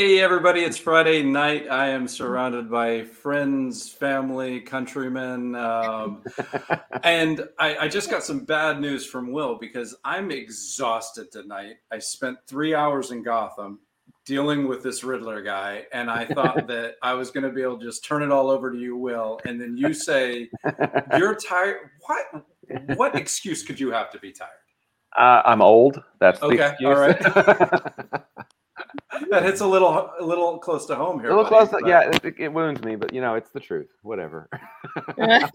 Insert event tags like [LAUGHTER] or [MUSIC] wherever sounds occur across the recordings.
Hey everybody! It's Friday night. I am surrounded by friends, family, countrymen, um, [LAUGHS] and I, I just got some bad news from Will because I'm exhausted tonight. I spent three hours in Gotham dealing with this Riddler guy, and I thought [LAUGHS] that I was going to be able to just turn it all over to you, Will, and then you say [LAUGHS] you're tired. What? What excuse could you have to be tired? Uh, I'm old. That's the Okay, excuse. all right. That hits a little a little close to home here. a little buddy, close. but- yeah, it, it wounds me, but you know, it's the truth. Whatever. [LAUGHS]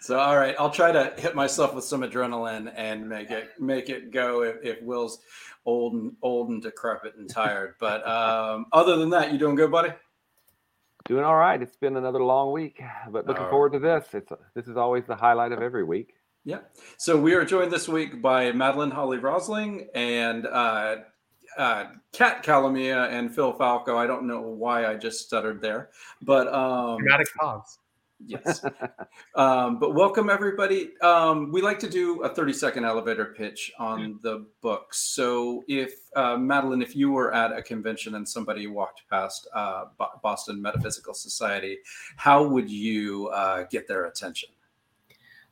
So all right, I'll try to hit myself with some adrenaline and make it make it go if, if Will's old and old and decrepit and tired. But um, other than that, you doing good, buddy? Doing all right. It's been another long week, but looking All forward to this. It's this is always the highlight of every week. Yeah. So we are joined this week by Madeleine Holly Rosing and uh, uh, Kat Calamia and Phil Falco. I don't know why I just stuttered there, but um, Dramatic pause. Yes. [LAUGHS] um, but welcome everybody. Um, we like to do a 30 second elevator pitch on the books. So if uh, Madeleine, if you were at a convention and somebody walked past uh, Bo- Boston Metaphysical Society, how would you uh, get their attention?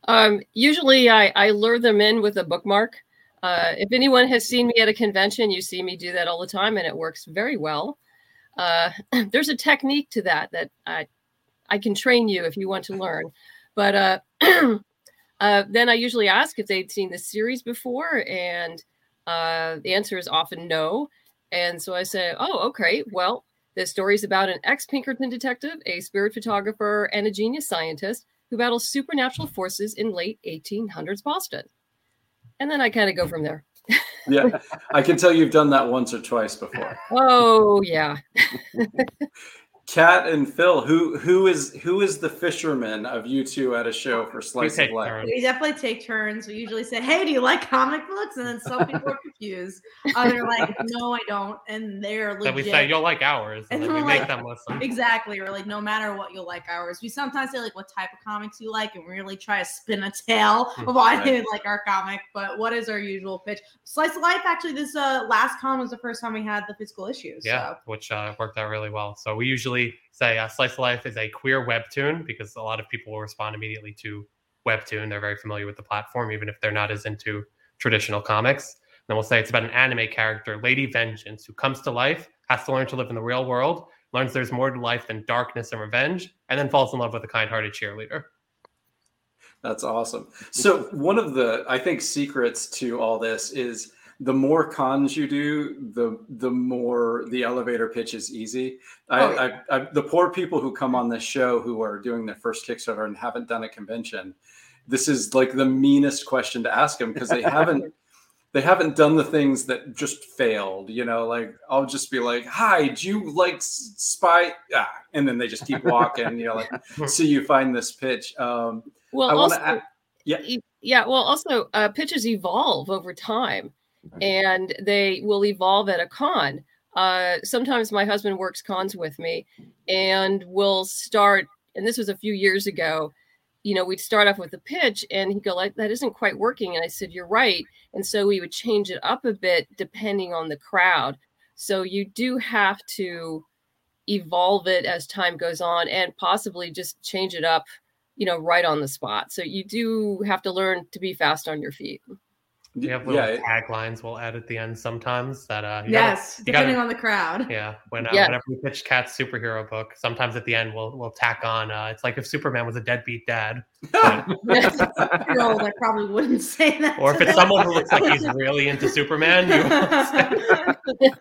Um, usually, I, I lure them in with a bookmark. Uh, if anyone has seen me at a convention, you see me do that all the time, and it works very well. Uh, [CLEARS THROAT] there's a technique to that that I I can train you if you want to learn. But uh, [CLEARS THROAT] uh, then I usually ask if they'd seen the series before, and uh, the answer is often no. And so I say, "Oh, okay. Well, the is about an ex-Pinkerton detective, a spirit photographer, and a genius scientist." who battles supernatural forces in late 1800s Boston. And then I kind of go from there. Yeah, I can tell you've done that once or twice before. Oh, yeah. [LAUGHS] Kat and Phil, who who is who is the fisherman of you two at a show for Slice of Life? turns. We definitely take turns. We usually say, "Hey, do you like comic books?" And then some people are confused. Other like, [LAUGHS] "No, I don't," and they're legit. Then we say you'll like ours, and, And then we we're make like- them listen. Exactly. Or like, no matter what, you'll like ours. We sometimes say like what type of comics you like, and we really try to spin a tale of why Right. they like our comic. But what is our usual pitch? Slice of life. Actually, this uh last con was the first time we had the physical issues. Yeah, So. which uh, worked out really well. So we usually say uh, Slice of Life is a queer webtoon because a lot of people will respond immediately to webtoon. They're very familiar with the platform, even if they're not as into traditional comics. Then we'll say it's about an anime character, Lady Vengeance, who comes to life, has to learn to live in the real world, learns there's more to life than darkness and revenge, and then falls in love with a kind-hearted cheerleader. That's awesome. So one of the I think secrets to all this is the more cons you do, the the more the elevator pitch is easy. I, Oh, yeah. I, I, the poor people who come on this show who are doing their first Kickstarter and haven't done a convention, this is like the meanest question to ask them because they [LAUGHS] haven't they haven't done the things that just failed. You know, like I'll just be like, "Hi, do you like spy?" Ah, and then they just keep walking. you know, like [LAUGHS] so you find this pitch. Um, Well, I want also, to. yeah. yeah, well, also, uh, pitches evolve over time and they will evolve at a con. Uh, sometimes my husband works cons with me and we'll start, and this was a few years ago. you know, we'd start off with a pitch and he'd go like, that isn't quite working. And I said, you're right. And so we would change it up a bit depending on the crowd. So you do have to evolve it as time goes on and possibly just change it up, you know, right on the spot. So you do have to learn to be fast on your feet. We have little yeah, it- taglines we'll add at the end sometimes that uh you yes, gotta- depending on the crowd. Yeah, when uh, Yeah. whenever we pitch Kat's superhero book, sometimes at the end we'll we'll tack on. Uh, it's like if Superman was a deadbeat dad, [LAUGHS] Girls, [LAUGHS] I probably wouldn't say that. or if it's them. someone who looks like he's [LAUGHS] really into Superman. You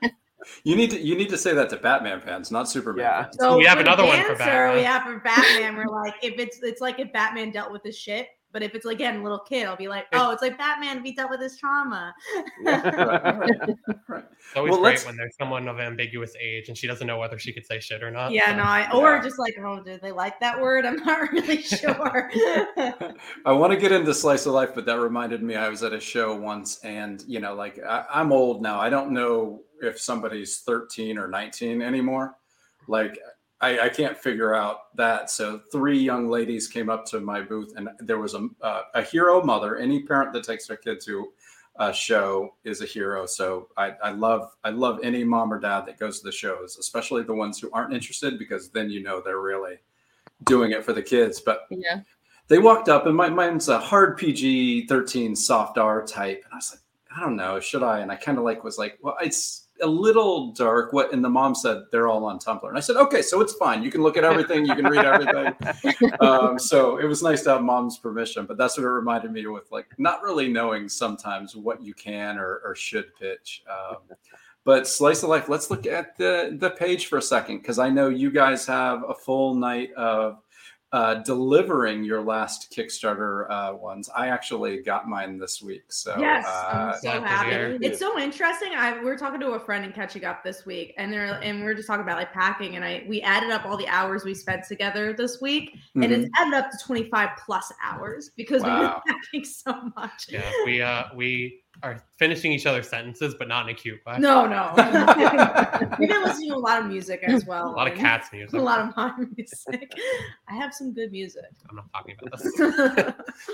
you need to you need to say that to Batman fans, not Superman Yeah. fans. So We have for another one for Batman. We have for Batman. We're like, if it's it's like if Batman dealt with his shit, but if it's like again a little kid, I'll be like, oh, it's like Batman if he dealt with his trauma. [LAUGHS] Right. It's always Well, great let's- when there's someone of ambiguous age and she doesn't know whether she could say shit or not. yeah, so. no, I, or Yeah. just like, oh, did they like that word? I'm not [LAUGHS] really sure. [LAUGHS] I want to get into slice of life, but that reminded me I was at a show once, and you know, like I, I'm old now. I don't know if somebody's 13 or 19 anymore. Like I, I can't figure out that. So three young ladies came up to my booth, and there was a uh, a hero mother. Any parent that takes their kid to a show is a hero. So I, I love I love any mom or dad that goes to the shows, especially the ones who aren't interested, because then you know they're really doing it for the kids. But yeah. they walked up and my mine's a hard PG 13 soft R type. And I was like, I don't know, should I? And I kind of like was like, well, it's a little dark. What and the mom said they're all on Tumblr. And I said, okay, so it's fine. You can look at everything, you can read everything. [LAUGHS] um, so it was nice to have mom's permission, but that's what it reminded me with like not really knowing sometimes what you can or, or should pitch. Um, but slice of life, let's look at the the page for a second because I know you guys have a full night of uh, delivering your last Kickstarter uh, ones. I actually got mine this week, so yes, uh, I'm so happy. It's so interesting. I we were talking to a friend and catching up this week, and they're and we are just talking about like packing, and I we added up all the hours we spent together this week, and mhm. it's added up to 25 plus hours because we were [LAUGHS] packing so much. Yeah, we uh we are finishing each other's sentences, but not in a cute way. No, no. [LAUGHS] We've been listening to a lot of music as well. a lot of Kat's music. A lot of modern [LAUGHS] music. I have some good music. I'm not talking about this. [LAUGHS]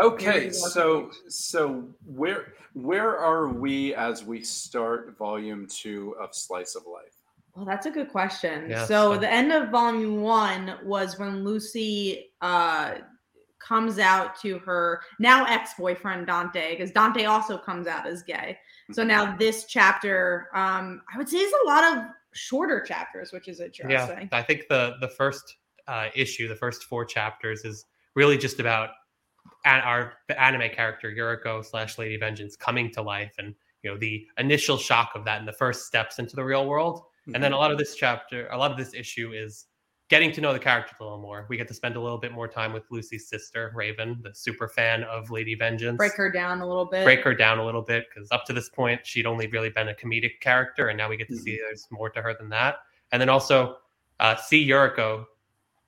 Okay, so so where where are we as we start volume two of Slice of Life? Well, that's a good question. Yeah, so so- the end of volume one was when Lucy uh comes out to her now ex-boyfriend Dante, because Dante also comes out as gay. So now this chapter, um, I would say is a lot of shorter chapters, which is interesting. yeah, interesting. I think the the first uh, issue, the first four chapters, is really just about an- our the anime character Yuriko slash Lady Vengeance coming to life, and you know the initial shock of that and the first steps into the real world. And then a lot of this chapter, a lot of this issue is getting to know the character a little more. We get to spend a little bit more time with Lucy's sister, Raven, the super fan of Lady Vengeance. Break her down a little bit. break her down a little bit because up to this point she'd only really been a comedic character and now we get to see Mm-hmm. there's more to her than that and then also uh, see Yuriko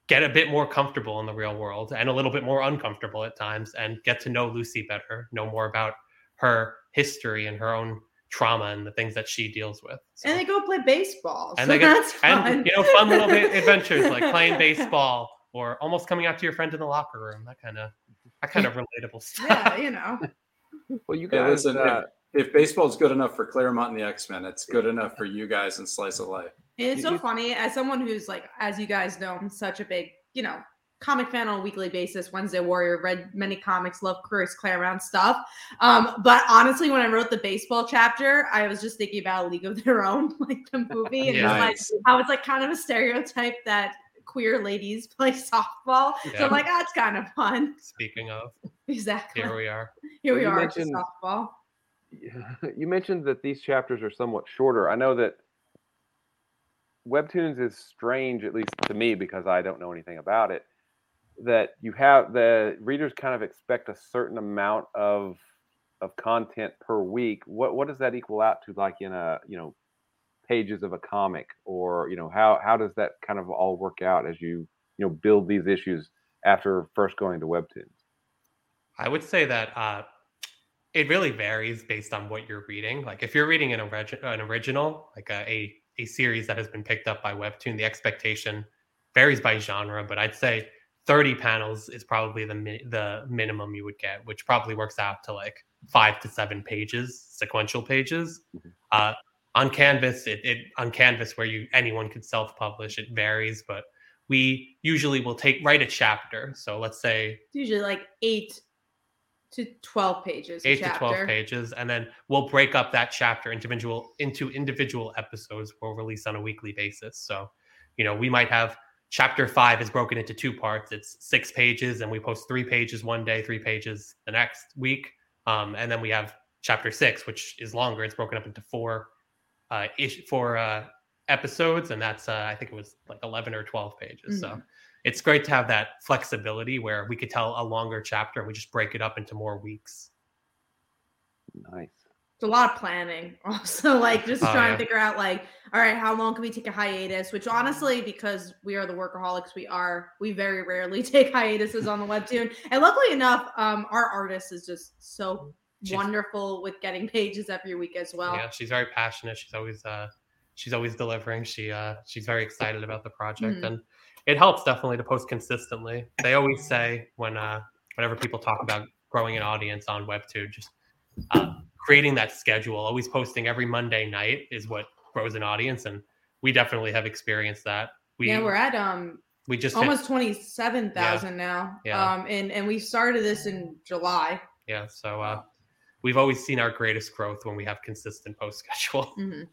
get a bit more comfortable in the real world and a little bit more uncomfortable at times and get to know Lucy better know more about her history and her own trauma and the things that she deals with So- And they go play baseball. and so they get that's fun. and you know fun little bit adventures like playing [LAUGHS] baseball or almost coming out to your friend in the locker room that kind of that kind of [LAUGHS] relatable stuff yeah, you know. [LAUGHS] Well, you Yeah, guys, listen, uh, if, if baseball's good enough for Claremont and the X Men, it's good enough for you guys in Slice of Life. It's so funny as someone who's like, as you guys know, I'm such a big, you know, comic fan on a weekly basis. Wednesday Warrior, read many comics, love Chris Claremont stuff. Um, but honestly, when I wrote the baseball chapter, I was just thinking about a League of Their Own, [LAUGHS] like the movie, and Yeah. just like Nice. how it's like kind of a stereotype that queer ladies [LAUGHS] play softball. So Yeah. I'm like, that's kind of fun. speaking of Exactly. here we are Here we You are, mentioned- softball. [LAUGHS] you mentioned that these chapters are somewhat shorter. I know that Webtoons is strange, at least to me, because I don't know anything about it. That you have the readers kind of expect a certain amount of of content per week. What what does that equal out to, like in a you know pages of a comic, or you know how how does that kind of all work out as you you know build these issues after first going to Webtoons? I would say that uh, it really varies based on what you're reading. Like if you're reading an, origi- an original, like a, a a series that has been picked up by Webtoon, the expectation varies by genre. But I'd say 30 panels is probably the mi- the minimum you would get, which probably works out to like five to seven pages, sequential pages. Mhm. Uh, on Canvas, it, it on Canvas where you anyone could self publish. It varies, but we usually will take write a chapter. So let's say It's usually like eight to twelve pages. a eight to 12 pages and then we'll break up that chapter individual into individual episodes we'll release on a weekly basis so you know we might have chapter five is broken into two parts. It's six pages and we post three pages one day three pages the next week. Um, and then we have chapter six which is longer. It's broken up into four uh ish four uh episodes and that's uh, i think it was like 11 or 12 pages. So Mhm. it's great to have that flexibility where we could tell a longer chapter and we just break it up into more weeks. Nice. It's a lot of planning. [LAUGHS] Also, like just Oh, trying yeah. to figure out like, all right, how long can we take a hiatus? Which honestly, because we are the workaholics, we are. We very rarely [LAUGHS] take hiatuses on the webtoon. And luckily enough, um, our artist is just so She's- wonderful with getting pages every week as well. yeah she's very passionate she's always uh she's always delivering she uh she's very excited about the project Mhm. and it helps definitely to post consistently they always say when uh whenever people talk about growing an audience on webtoon just uh creating that schedule always posting every monday night is what grows an audience and we definitely have experienced that we yeah, we're at um we just almost twenty seven thousand now. Yeah. Um, and and we started this in July. yeah so uh we've always seen our greatest growth when we have consistent post schedule [LAUGHS] Mhm.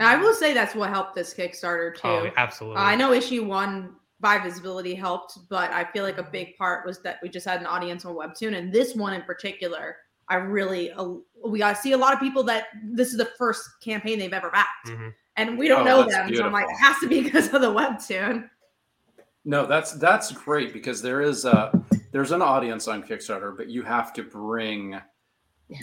I will say that's what helped this Kickstarter too. oh absolutely I know issue one Bi Visibility helped, but I feel like a big part was that we just had an audience on Webtoon, and this one in particular, I really uh, we got see a lot of people that this is the first campaign they've ever backed, Mhm. and we don't Oh, know that's them, so I'm like, it has to be because of the Webtoon. No, that's that's great because there is a there's an audience on Kickstarter, but you have to bring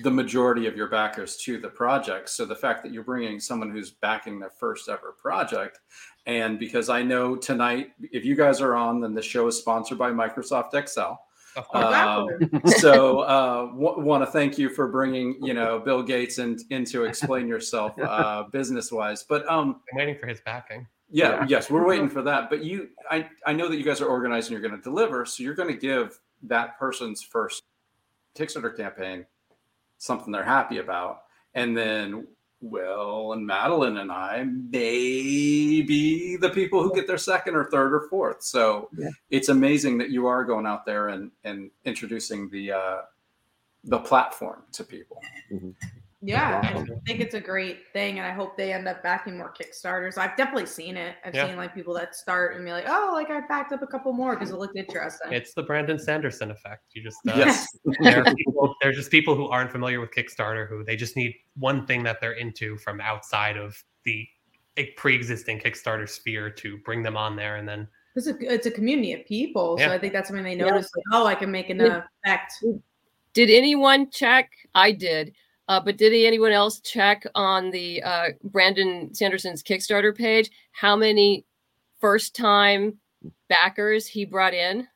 the majority of your backers to the project. So the fact that you're bringing someone who's backing their first ever project, and because I know tonight, if you guys are on, then the show is sponsored by Microsoft Excel. Of course. Um, so uh, w- want to thank you for bringing you know Bill Gates in, in to explain yourself [LAUGHS] uh, business wise. But um, i'm waiting for his backing yeah, Yeah. yes, we're waiting for that. But you, I, I know that you guys are organized and you're going to deliver. So you're going to give that person's first Kickstarter campaign something they're happy about, and then Will and Madeleine and I may be the people who get their second or third or fourth. So Yeah. it's amazing that you are going out there and and introducing the uh, the platform to people. Yeah, I think it's a great thing, and I hope they end up backing more Kickstarters. I've definitely seen it. I've Yeah. seen like people that start and be like, "Oh, like I backed up a couple more because it looked interesting." It's the Brandon Sanderson effect. You just uh, Yes. [LAUGHS] there are people, there's just people who aren't familiar with Kickstarter who they just need one thing that they're into from outside of the pre-existing Kickstarter sphere to bring them on there, and then It's a it's a community of people, so I think that's something they Yeah. notice. Like, oh, I can make an Yeah. effect. Did anyone check? I did. Uh, but did anyone else check on the uh, Brandon Sanderson's Kickstarter page how many first time backers he brought in?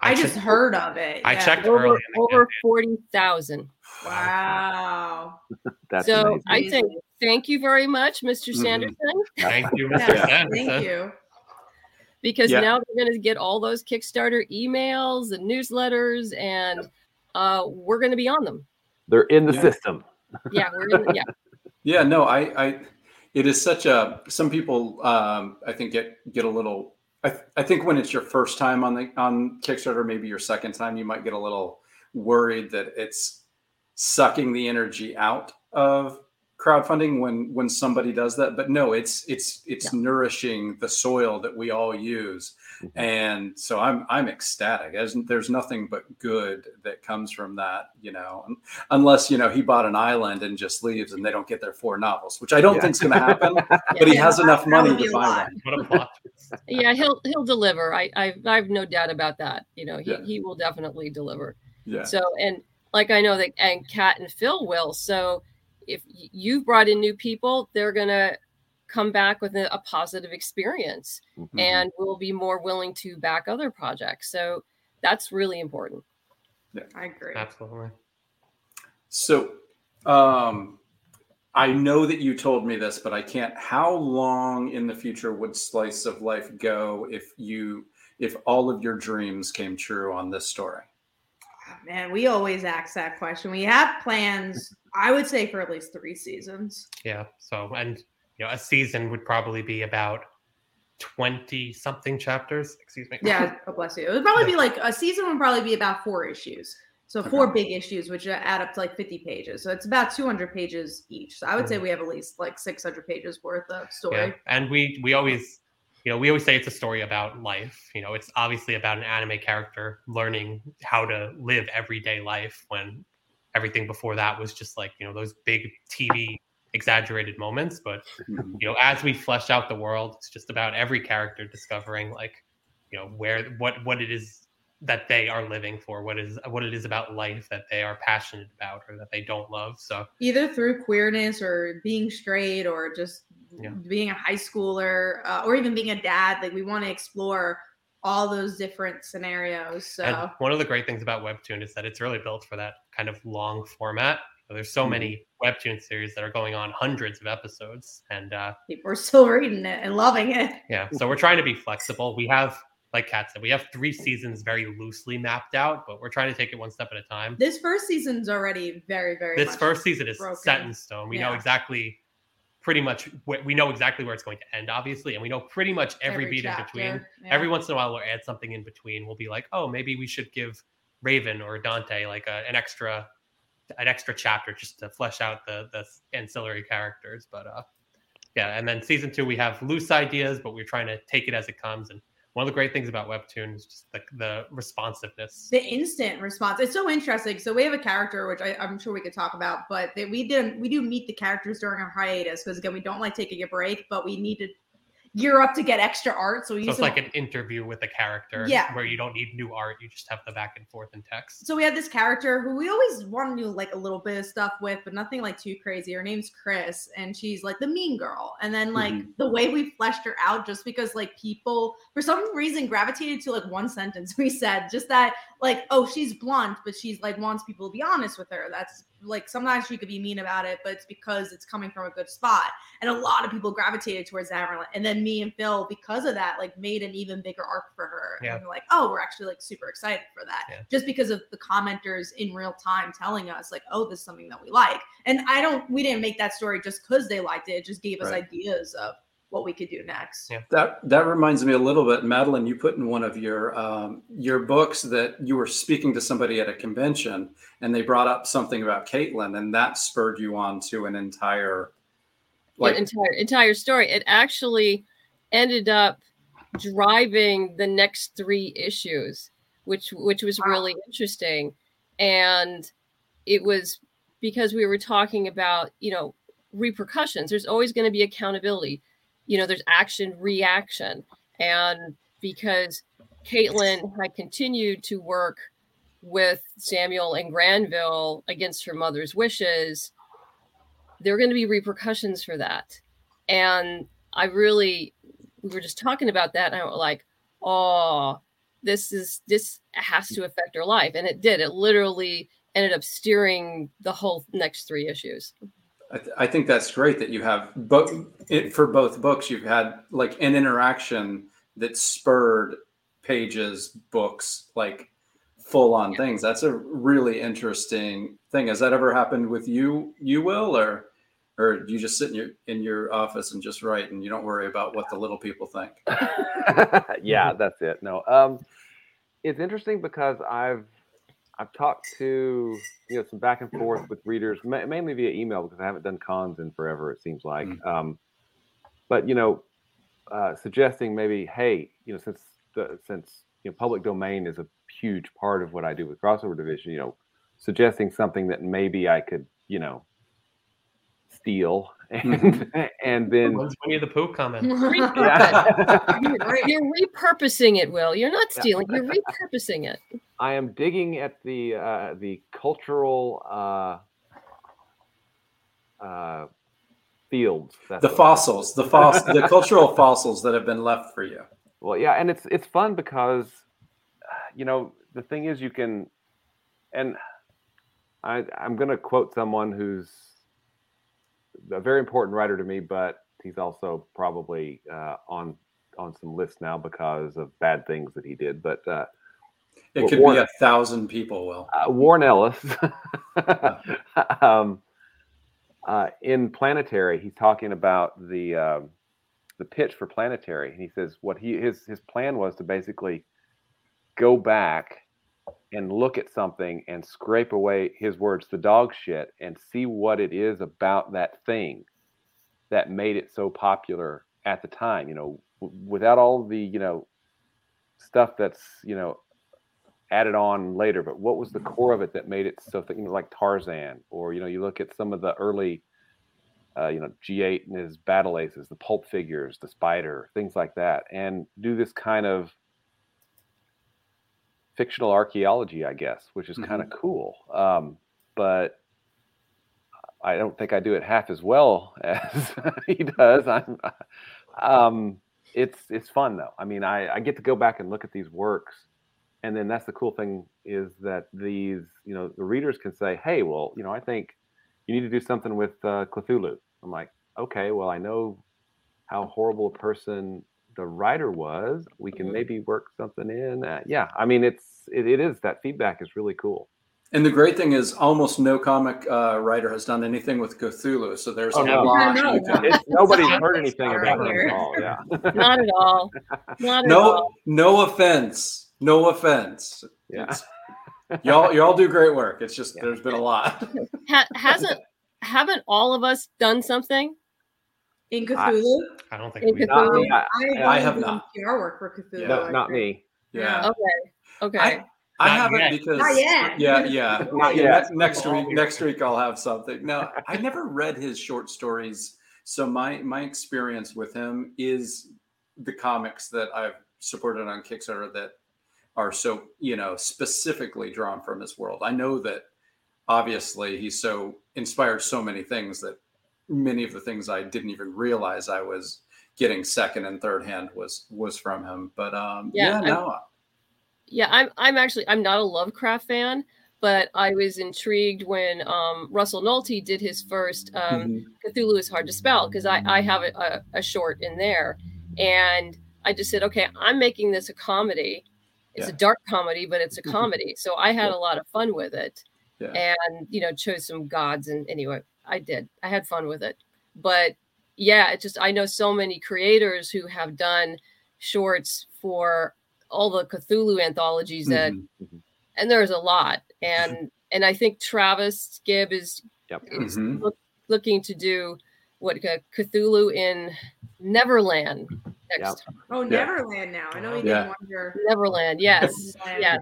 I, just checked- heard of it. I yeah. checked. Over, in the over 40,000. Wow. [LAUGHS] That's So amazing. I say thank you very much, Mr. Mhm. Sanderson, Thank you, Mr. Yeah. Sanderson. Thank you. because Yeah. now they're going to get all those Kickstarter emails and newsletters, and uh, we're going to be on them. They're in the Yeah. system. Yeah, we're in, yeah. [LAUGHS] Yeah, no, I, I, it is such a. Some people, um, I think, get get a little. I, th- I think when it's your first time on the on Kickstarter, maybe your second time, you might get a little worried that it's sucking the energy out of crowdfunding when when somebody does that. But no, it's it's it's nourishing the soil that we all use, Mhm. and so I'm I'm ecstatic. There's there's nothing but good that comes from that, you know. Unless you know he bought an island and just leaves, and they don't get their four novels, which I don't Yeah. think's going to happen. [LAUGHS] but he has that- enough money to buy lot. one. What a plot. twist. yeah he'll he'll deliver I, I've, i have no doubt about that you know he, Yeah. he will definitely deliver Yeah, so and like i know that and kat and phil will so if you've brought in new people they're gonna come back with a, a positive experience Mhm. and will be more willing to back other projects so that's really important I agree. Absolutely. So, um, I know that you told me this, but I can't. How long in the future would Slice of Life go if you if all of your dreams came true on this story? Man, we always ask that question. We have plans, I would say, for at least three seasons. Yeah. So, and you know, a season would probably be about twenty something chapters. Excuse me. Yeah, [LAUGHS] oh, bless you. It would probably be like a season would probably be about four issues. So four big issues, which add up to like 50 pages. So it's about 200 pages each. So I would say Mhm. we have at least like 600 pages worth of story. Yeah. And we we always you know we always say it's a story about life. You know, it's obviously about an anime character learning how to live everyday life when everything before that was just like you know those big TV exaggerated moments. But Mhm. you know, as we flesh out the world, it's just about every character discovering like, you know, where what what it is that they are living for, what is what it is about life that they are passionate about or that they don't love. So Either through queerness or being straight or just Yeah. being a high schooler uh, or even being a dad. Like we want to explore all those different scenarios. So and one of the great things about Webtoon is that it's really built for that kind of long format. There's so many Webtoon series that are going on hundreds of episodes, and uh, people are still reading it and loving it. yeah, so we're trying to be flexible. We have, like Kat said, we have three seasons very loosely mapped out, but we're trying to take it one step at a time. This first season's already very, very this much first season is broken. set in stone. We know exactly, pretty much, we know exactly where it's going to end, obviously, and we know pretty much every, beat in between. yeah. Every once in a while, we'll add something in between. We'll be like, oh, maybe we should give Raven or Dante like a, an extra, an extra chapter just to flesh out the the ancillary characters. But uh, yeah, and then season two, we have loose ideas, but we're trying to take it as it comes. And one of the great things about Webtoon is just the, the responsiveness. the instant response it's so interesting so we have a character which I, i'm sure we could talk about but we didn't we do meet the characters during our hiatus because again we don't like taking a break but we need to gear up to get extra art so we So it's like an interview with a character, Yeah. where you don't need new art; you just have the back and forth in text. so we had this character who we always want to do like a little bit of stuff with but nothing like too crazy her name's chris and she's like the mean girl and then like Mhm. the way we fleshed her out just because like people for some reason gravitated to like one sentence [LAUGHS] we said just that like oh she's blunt but she's like wants people to be honest with her that's like sometimes she could be mean about it but it's because it's coming from a good spot and a lot of people gravitated towards that and and then me and phil because of that like made an even bigger arc for her Yeah. and we're like oh we're actually like super excited for that Yeah. just because of the commenters in real time telling us like oh this is something that we like and i don't we didn't make that story just because they liked it it just gave us Right. ideas of what we could do next Yeah. That that reminds me a little bit, Madeleine. You put in one of your um, your books that you were speaking to somebody at a convention, and they brought up something about Caitlin, and that spurred you on to an entire Like, like entire entire story. It actually ended up driving the next three issues, which which was really interesting, and it was because we were talking about you know repercussions. There's always going to be accountability. You know, there's action reaction, and because Caitlin had continued to work with Samuel and Granville against her mother's wishes, there are going to be repercussions for that. And I really, we were just talking about that, and I was like, oh, this is this has to affect her life, and it did. It literally ended up steering the whole next three issues. I, th- I think that's great that you have both it for both books. You've had like an interaction that spurred pages, books, like full on things. That's a really interesting thing. Has that ever happened with you, you will, or or do you just sit in your in your office and just write and you don't worry about what the little people think? [LAUGHS] yeah, that's it. No, um, it's interesting because I've I've talked to you know some back and forth with readers, ma- mainly via email because I haven't done cons in forever. It seems like, um, but you know, uh, suggesting maybe, hey, you know, since the since you know public domain is a huge part of what I do with crossover division, you know, suggesting something that maybe I could, you know, steal [LAUGHS] and and then When's Winnie the Pooh coming? [LAUGHS] [LAUGHS] yeah. You're repurposing it, Will. You're not stealing. You're repurposing it. I am digging at the uh, the cultural uh, uh, fields. That's The fossils, the foss, the cultural fossils that have been left for you. Well, yeah, and it's it's fun because you know the thing is you can, and I I'm going to quote someone who's a very important writer to me, but he's also probably uh, on on some lists now because of bad things that he did. But uh, it could Warren, be a thousand people. Will uh, Warren Ellis [LAUGHS] [LAUGHS] um, uh, in Planetary, he's talking about the um, the pitch for Planetary, and he says what he his his plan was to basically go back and look at something and scrape away his words the dog shit and see what it is about that thing that made it so popular at the time you know w- without all the you know stuff that's you know added on later but what was the core of it that made it so you know, like tarzan or you know you look at some of the early uh, you know g8 and his battle aces the pulp figures the spider things like that and do this kind of fictional archaeology, I guess, which is mm-hmm. kind of cool. Um, but I don't think I do it half as well [LAUGHS] as he does. I'm, um, it's it's fun though. I mean, I, I get to go back and look at these works, and then that's the cool thing is that these you know the readers can say, hey, well, you know, I think you need to do something with uh, Cthulhu. I'm like, okay, well, I know how horrible a person the writer was. We can mm-hmm. maybe work something in. Uh, yeah, I mean, it's it, it is that feedback is really cool. And the great thing is, almost no comic uh, writer has done anything with Cthulhu. So there's oh, a no. lot. No, nobody's heard anything about it at all. Yeah, [LAUGHS] not at all. Not no, at all. no offense. No offense. Yeah. y'all, y'all do great work. It's just yeah. there's been a lot. Ha- hasn't haven't all of us done something? In Cthulhu? I, I don't think in we Cthulhu. Not, I, I, have not. PR work for Cthulhu. No, not me. Yeah. Okay. Okay. I, I haven't yet. because not yet. yeah, [LAUGHS] yeah. not yet. Next week, next week I'll have something. No, I never read his short stories, so my my experience with him is the comics that I've supported on Kickstarter that are so you know specifically drawn from his world. I know that obviously he's so inspired so many things that many of the things I didn't even realize I was getting second and third hand was was from him. But um, yeah, yeah no. Yeah, I'm I'm actually I'm not a Lovecraft fan, but I was intrigued when um, Russell Nohelty did his first um, mm-hmm. Cthulhu is hard to spell because I I have a, a, short in there, and I just said, okay, I'm making this a comedy. It's yeah. a dark comedy, but it's a [LAUGHS] comedy. so I had yeah. a lot of fun with it, yeah. and you know chose some gods and anyway I did. I had fun with it. But yeah, it just I know so many creators who have done shorts for all the Cthulhu anthologies that mm-hmm. mm-hmm. and there's a lot. [LAUGHS] And and I think Travis Gibb is, yep. is mm-hmm. look, looking to do what uh, Cthulhu in Neverland next yep. time. Oh, yeah. Neverland now. I know you yeah. didn't wonder. Neverland, yes. yeah.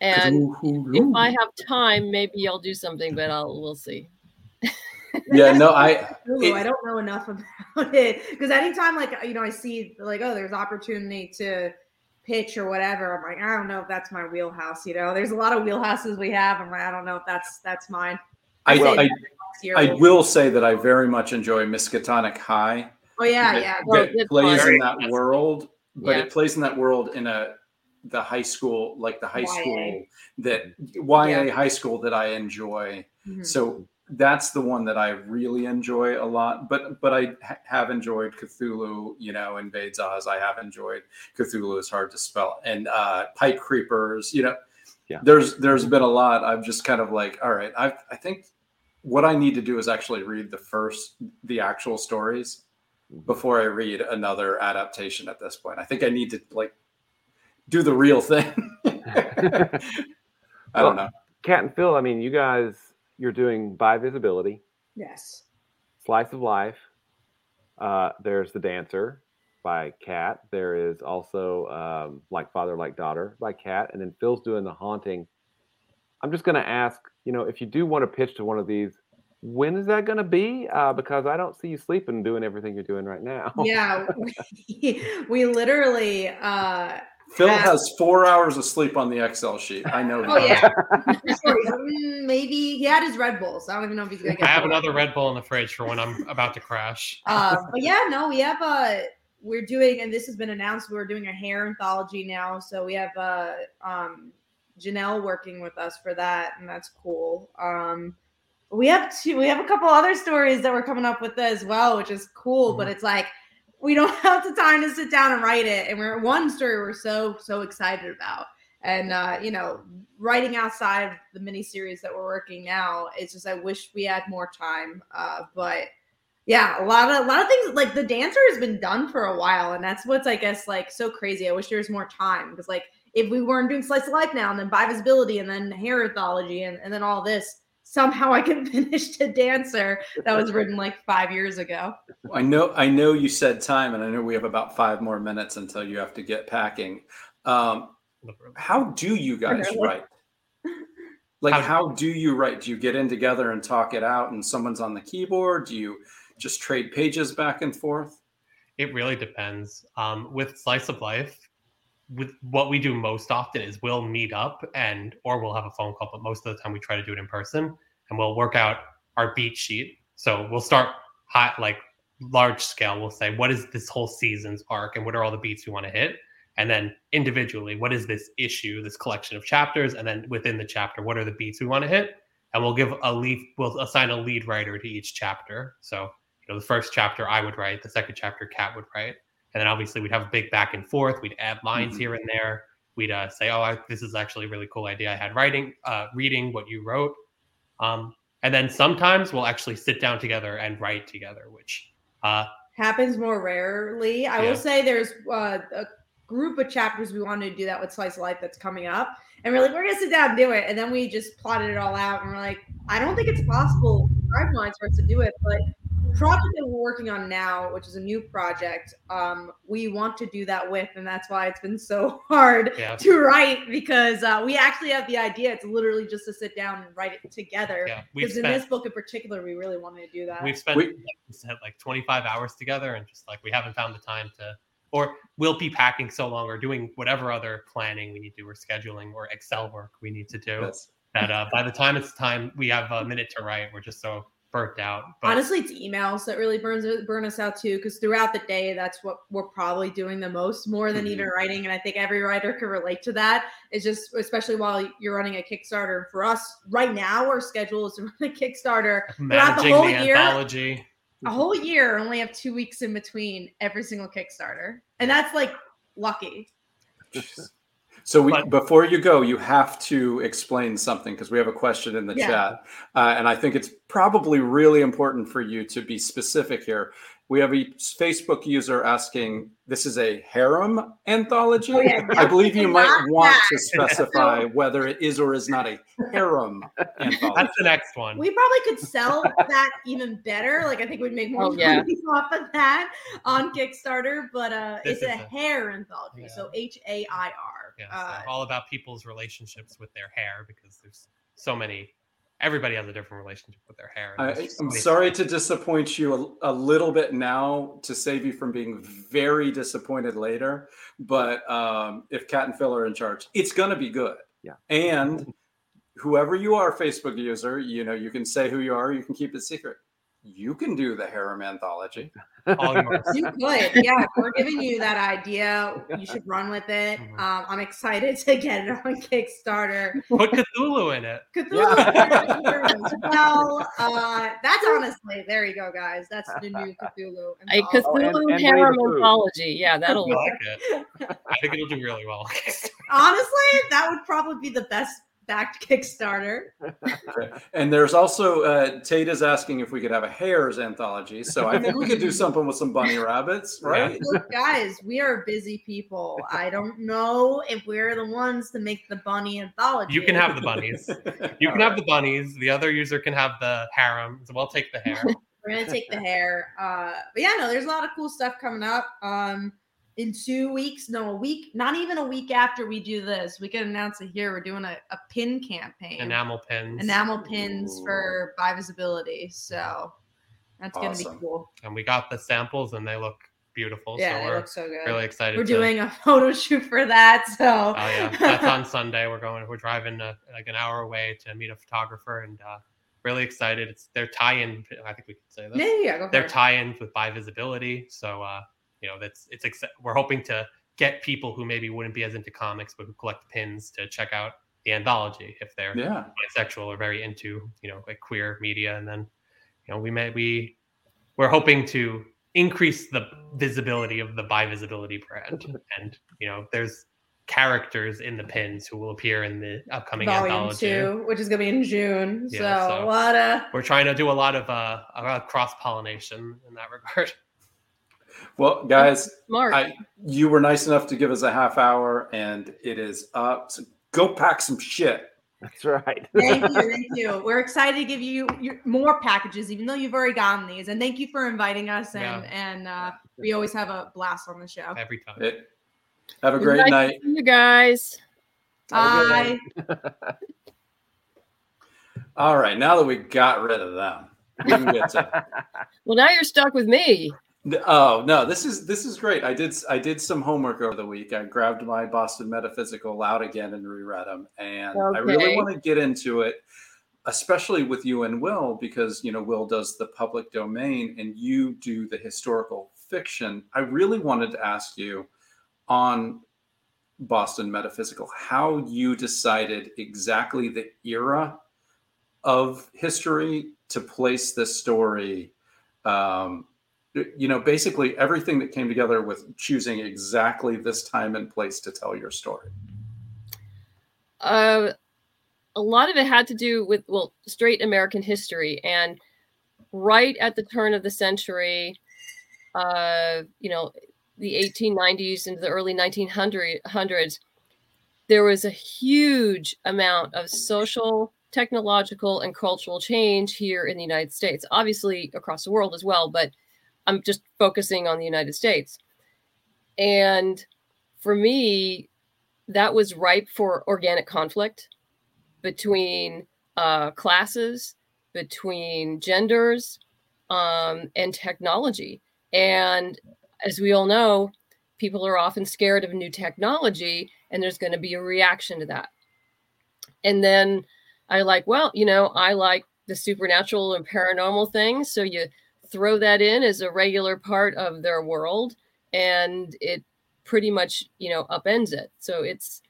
And if I have time, maybe I'll do something, but I'll we'll see yeah, no, I [LAUGHS] it, I don't know enough [LAUGHS] about it because anytime like you know I see like oh there's opportunity to pitch or whatever, I'm like I don't know if that's my wheelhouse. You know, there's a lot of wheelhouses we have. I'm like I don't know if that's that's mine. I I, I, I will say that I very much enjoy Miskatonic High. Oh yeah, yeah. It, plays in that world, but yeah. it plays in that world in a the high school like the high YA. school that YA yeah. high school that I enjoy. Mm-hmm. So that's the one that I really enjoy a lot. But but I ha- have enjoyed Cthulhu, you know, Invades Oz. I have enjoyed Cthulhu is hard to spell, and uh, Pipe Creepers. You know, yeah. There's there's been a lot. I'm just kind of like, all right. I I think what I need to do is actually read the first the actual stories before I read another adaptation. At this point, I think I need to like do the real thing. [LAUGHS] [LAUGHS] I well, don't know. Kat and Phil. I mean, you guys you're doing Bi Visibility. Yes. Slice of Life. Uh, there's The Dancer by Kat. There is also um, Like Father, Like Daughter by Kat. And then Phil's doing The Haunting. I'm just going to ask, you know, if you do want to pitch to one of these, when is that going to be? Uh, because I don't see you sleeping doing everything you're doing right now. yeah, [LAUGHS] we, we literally uh, Phil has four hours of sleep on the Excel sheet. I know. Oh yeah, [LAUGHS] mm, maybe he had his Red Bulls. I don't even know if he's gonna get. I have another Red Bull in the fridge for when I'm about to crash. [LAUGHS] Uh, but yeah, no, we have a. Uh, we're doing, and this has been announced. We're doing a hair anthology now, so we have uh, um, Janelle working with us for that, and that's cool. Um, we have two. We have a couple other stories that we're coming up with as well, which is cool. Mm-hmm. But it's like we don't [LAUGHS] have the time to sit down and write it. And we're one story we're so so excited about. And uh, you know, writing outside the miniseries that we're working now, it's just I wish we had more time. Uh, but yeah, a lot of a lot of things like the dancer has been done for a while, and that's what's I guess like so crazy. I wish there was more time because like if we weren't doing slice of life now and then Bi Visibility and then hair anthology and, and then all this, somehow I can [LAUGHS] finish the dancer that was written like five years ago. I know I know you said time, and I know we have about five more minutes until you have to get packing. Um, how do you guys write? [LAUGHS] Like, How- how do you write? Do you get in together and talk it out, and someone's on the keyboard? Do you just trade pages back and forth? It really depends. Um, with Slice of Life, with what we do most often is we'll meet up and or we'll have a phone call, but most of the time we try to do it in person and we'll work out our beat sheet. So we'll start hot, like large scale. We'll say what is this whole season's arc and what are all the beats we want to hit? And then individually, what is this issue, this collection of chapters? And then within the chapter, what are the beats we want to hit? And we'll give a lead, we'll assign a lead writer to each chapter. So you know, the first chapter I would write, the second chapter Kat would write, and then obviously we'd have a big back and forth. We'd add lines Mhm. here and there. We'd uh, say, "Oh, I, this is actually a really cool idea I had writing, uh, reading what you wrote," um, and then sometimes we'll actually sit down together and write together, which uh, Happens more rarely. I Yeah. will say there's uh, a group of chapters we wanted to do that with Slice of Life that's coming up. And we're like, we're gonna sit down and do it. And then we just plotted it all out and we're like, I don't think it's possible time wise for us to do it, but project that we're working on now, which is a new project, um, we want to do that with, and that's why it's been so [LAUGHS] hard yeah, to write because uh, we actually have the idea. It's literally just to sit down and write it together. yeah, Because in this book in particular, we really wanted to do that. we've spent We- like, we spent like 25 hours together, and just like we haven't found the time to, or we'll be packing so long or doing whatever other planning we need to, or scheduling or Excel work we need to do. That's, that uh, by the time it's time we have a minute to write, we're just so burnt out. But Honestly, it's emails that really burns burn us out too. Because throughout the day, that's what we're probably doing the most, more than Mhm. even writing. And I think every writer can relate to that. It's just, especially while you're running a Kickstarter. For us, right now, our schedule is to [LAUGHS] run a Kickstarter throughout the whole the year. anthology. a whole year. Only have two weeks in between every single Kickstarter, and that's like lucky. So we, But- before you go, you have to explain something because we have a question in the Yeah. chat, uh, and I think it's probably really important for you to be specific here. We have a Facebook user asking, "This is a harem anthology." Oh, yeah, I believe you might want that. to specify whether it is or is not a harem anthology. That's the next one. We probably could sell that even better. Like I think we'd make more Oh, yeah. money [LAUGHS] off of that on Kickstarter. But uh, This it's a is a- hair anthology, Yeah. so H A I R. yeah, Uh, so all about people's relationships with their hair because there's so many. Everybody has a different relationship with their hair. I, I'm many- sorry to disappoint you a, a little bit now to save you from being very disappointed later. But um, if Cat and Phil are in charge, it's going to be good. Yeah. And whoever you are, Facebook user, you know, you can say who you are, you can keep it secret. You can do the harem anthology. all yours. You could, yeah. We're giving you that idea. You should run with it. Mhm. Um, I'm excited to get it on Kickstarter. Put Cthulhu in it. Cthulhu. well, uh, that's honestly there. You go, guys. That's the new Cthulhu. [LAUGHS] A anthology. Oh, and- Cthulhu and harem Winnie the Pooh. anthology. Yeah, that'll I work. like it. I think it'll do really well. [LAUGHS] Honestly, that would probably be the best backed Kickstarter. And there's also uh, Tate is asking if we could have a hares anthology. So I think we could do something with some bunny rabbits, [LAUGHS] right? Look, guys, we are busy people. I don't know if we're the ones to make the bunny anthology. You can have the bunnies. You can have the bunnies. The other user can have the harem. So we'll take the hair. [LAUGHS] We're gonna take the hair. Uh, but yeah, no, there's a lot of cool stuff coming up. Um, in two weeks, no, a week, not even a week after we do this, we can announce it here. We're doing a, a pin campaign, Enamel pins. enamel pins for Bi Visibility. So that's gonna be cool. and we got the samples and they look beautiful. Yeah, so it we're looks so good. really excited. We're to- doing a [LAUGHS] photo shoot for that. So Oh yeah, that's on [LAUGHS] Sunday. We're going. We're driving uh, like an hour away to meet a photographer, and uh, really excited. It's their tie-in. I think we could say this. yeah, yeah, go for Their it. tie-ins with Bi Visibility. So uh, you know, that's it's. Ex- we're hoping to get people who maybe wouldn't be as into comics but who collect pins to check out the anthology if they're Yeah. bisexual or very into you know like queer media, and then you know we may we we're hoping to increase the visibility of the Bi Visibility brand. and you know, there's characters in the pins who will appear in the upcoming Volume anthology. two, which is gonna be in June. Yeah, so, so- a lot of We're trying to do a lot of uh, uh cross pollination in that regard. [LAUGHS] Well, guys, Smart. I you were nice enough to give us a half hour, and it is up. So go pack some shit. That's right. thank you, [LAUGHS] thank you. We're excited to give you your, more packages, even though you've already gotten these. And thank you for inviting us. And Yeah. and uh, we always have a blast on the show. Every time. It, have a It's great nice night. you guys. Bye. [LAUGHS] All right, now that we got rid of them, we can get to [LAUGHS] Well, now you're stuck with me. Oh no, this is this is great. I did I did some homework over the week. I grabbed my Boston Metaphysical out again and reread them, and I really want to get into it, especially with you and Will, because you know Will does the public domain and you do the historical fiction. I really wanted to ask you on Boston Metaphysical how you decided exactly the era of history to place this story. Um, you know, basically everything that came together with choosing exactly this time and place to tell your story. Uh, a lot of it had to do with well, straight American history, and right at the turn of the century, uh, you know, the 1890s into the early 1900s, there was a huge amount of social, technological, and cultural change here in the United States. Obviously, across the world as well, but I'm just focusing on the United States. And for me, that was ripe for organic conflict between uh, classes, between genders, um, and technology. And as we all know, people are often scared of new technology, and there's going to be a reaction to that. And then I like, well, you know, I like the supernatural and paranormal things. So you throw that in as a regular part of their world, and it pretty much, you know, upends it. So it's,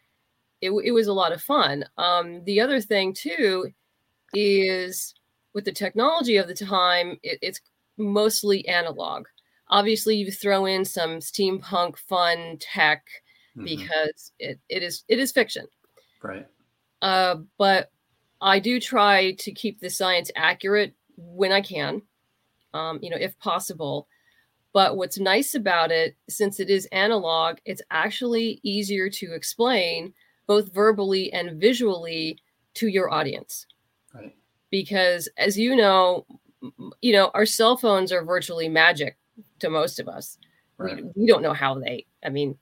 it, it was a lot of fun. Um, the other thing too is with the technology of the time, it, it's mostly analog. Obviously, you throw in some steampunk fun tech Mhm. because it, it is it is fiction. Right. Uh, but I do try to keep the science accurate when I can, um, you know, if possible. But what's nice about it, since it is analog, it's actually easier to explain both verbally and visually to your audience. Right. Because as you know, you know, our cell phones are virtually magic to most of us. Right. We, we don't know how they, I mean,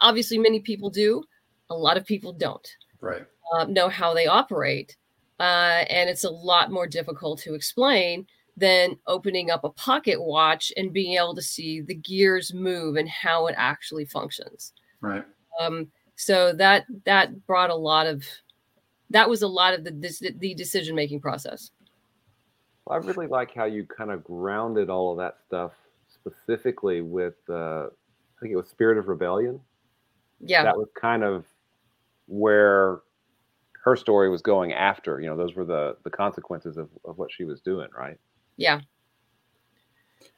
obviously many people do, a lot of people don't Right. uh, know how they operate. Uh, and it's a lot more difficult to explain than opening up a pocket watch and being able to see the gears move and how it actually functions. Right. Um, so that that brought a lot of that was a lot of the this, the decision making process. Well, I really like how you kind of grounded all of that stuff specifically with, uh, I think it was Spirit of Rebellion. Yeah, That was kind of where her story was going after. You know, those were the the consequences of, of what she was doing, right? Yeah.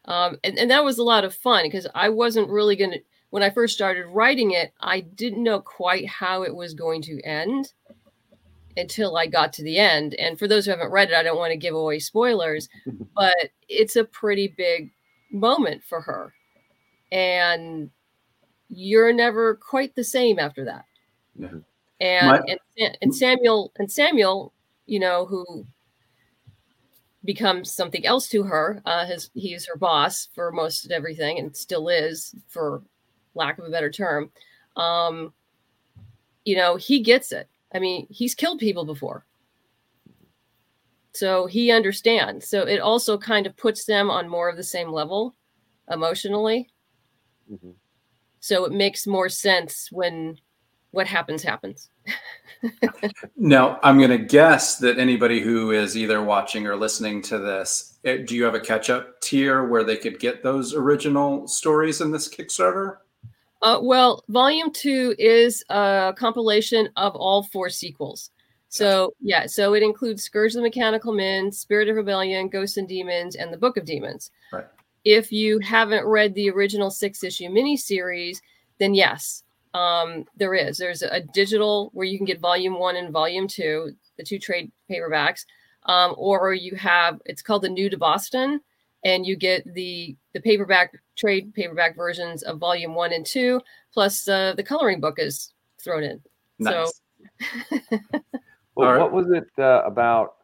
Um, and, and that was a lot of fun because I wasn't really going to, when I first started writing it, I didn't know quite how it was going to end until I got to the end. And for those who haven't read it, I don't want to give away spoilers, [LAUGHS] but it's a pretty big moment for her. And you're never quite the same after that. Yeah. And, My- and and Samuel and Samuel, you know, who becomes something else to her. Uh, his he's her boss for most of everything, and still is, for lack of a better term. Um, you know, he gets it. I mean, he's killed people before, so he understands. So it also kind of puts them on more of the same level emotionally. Mhm. So it makes more sense when what happens happens. Now, I'm going to guess that anybody who is either watching or listening to this, eh, do you have a catch up tier where they could get those original stories in this Kickstarter? Uh, well, volume two is a compilation of all four sequels. So, yeah, so it includes Scourge of the Mechanical Men, Spirit of Rebellion, Ghosts and Demons, and the Book of Demons. Right. if you haven't read the original six issue miniseries, then yes, um, there is. There's a digital where you can get volume one and volume two, the two trade paperbacks, um, or you have it's called the New to Boston, and you get the the paperback trade paperback versions of volume one and two, plus uh, the coloring book is thrown in. Nice. So [LAUGHS] Well, All right. what was it uh, about?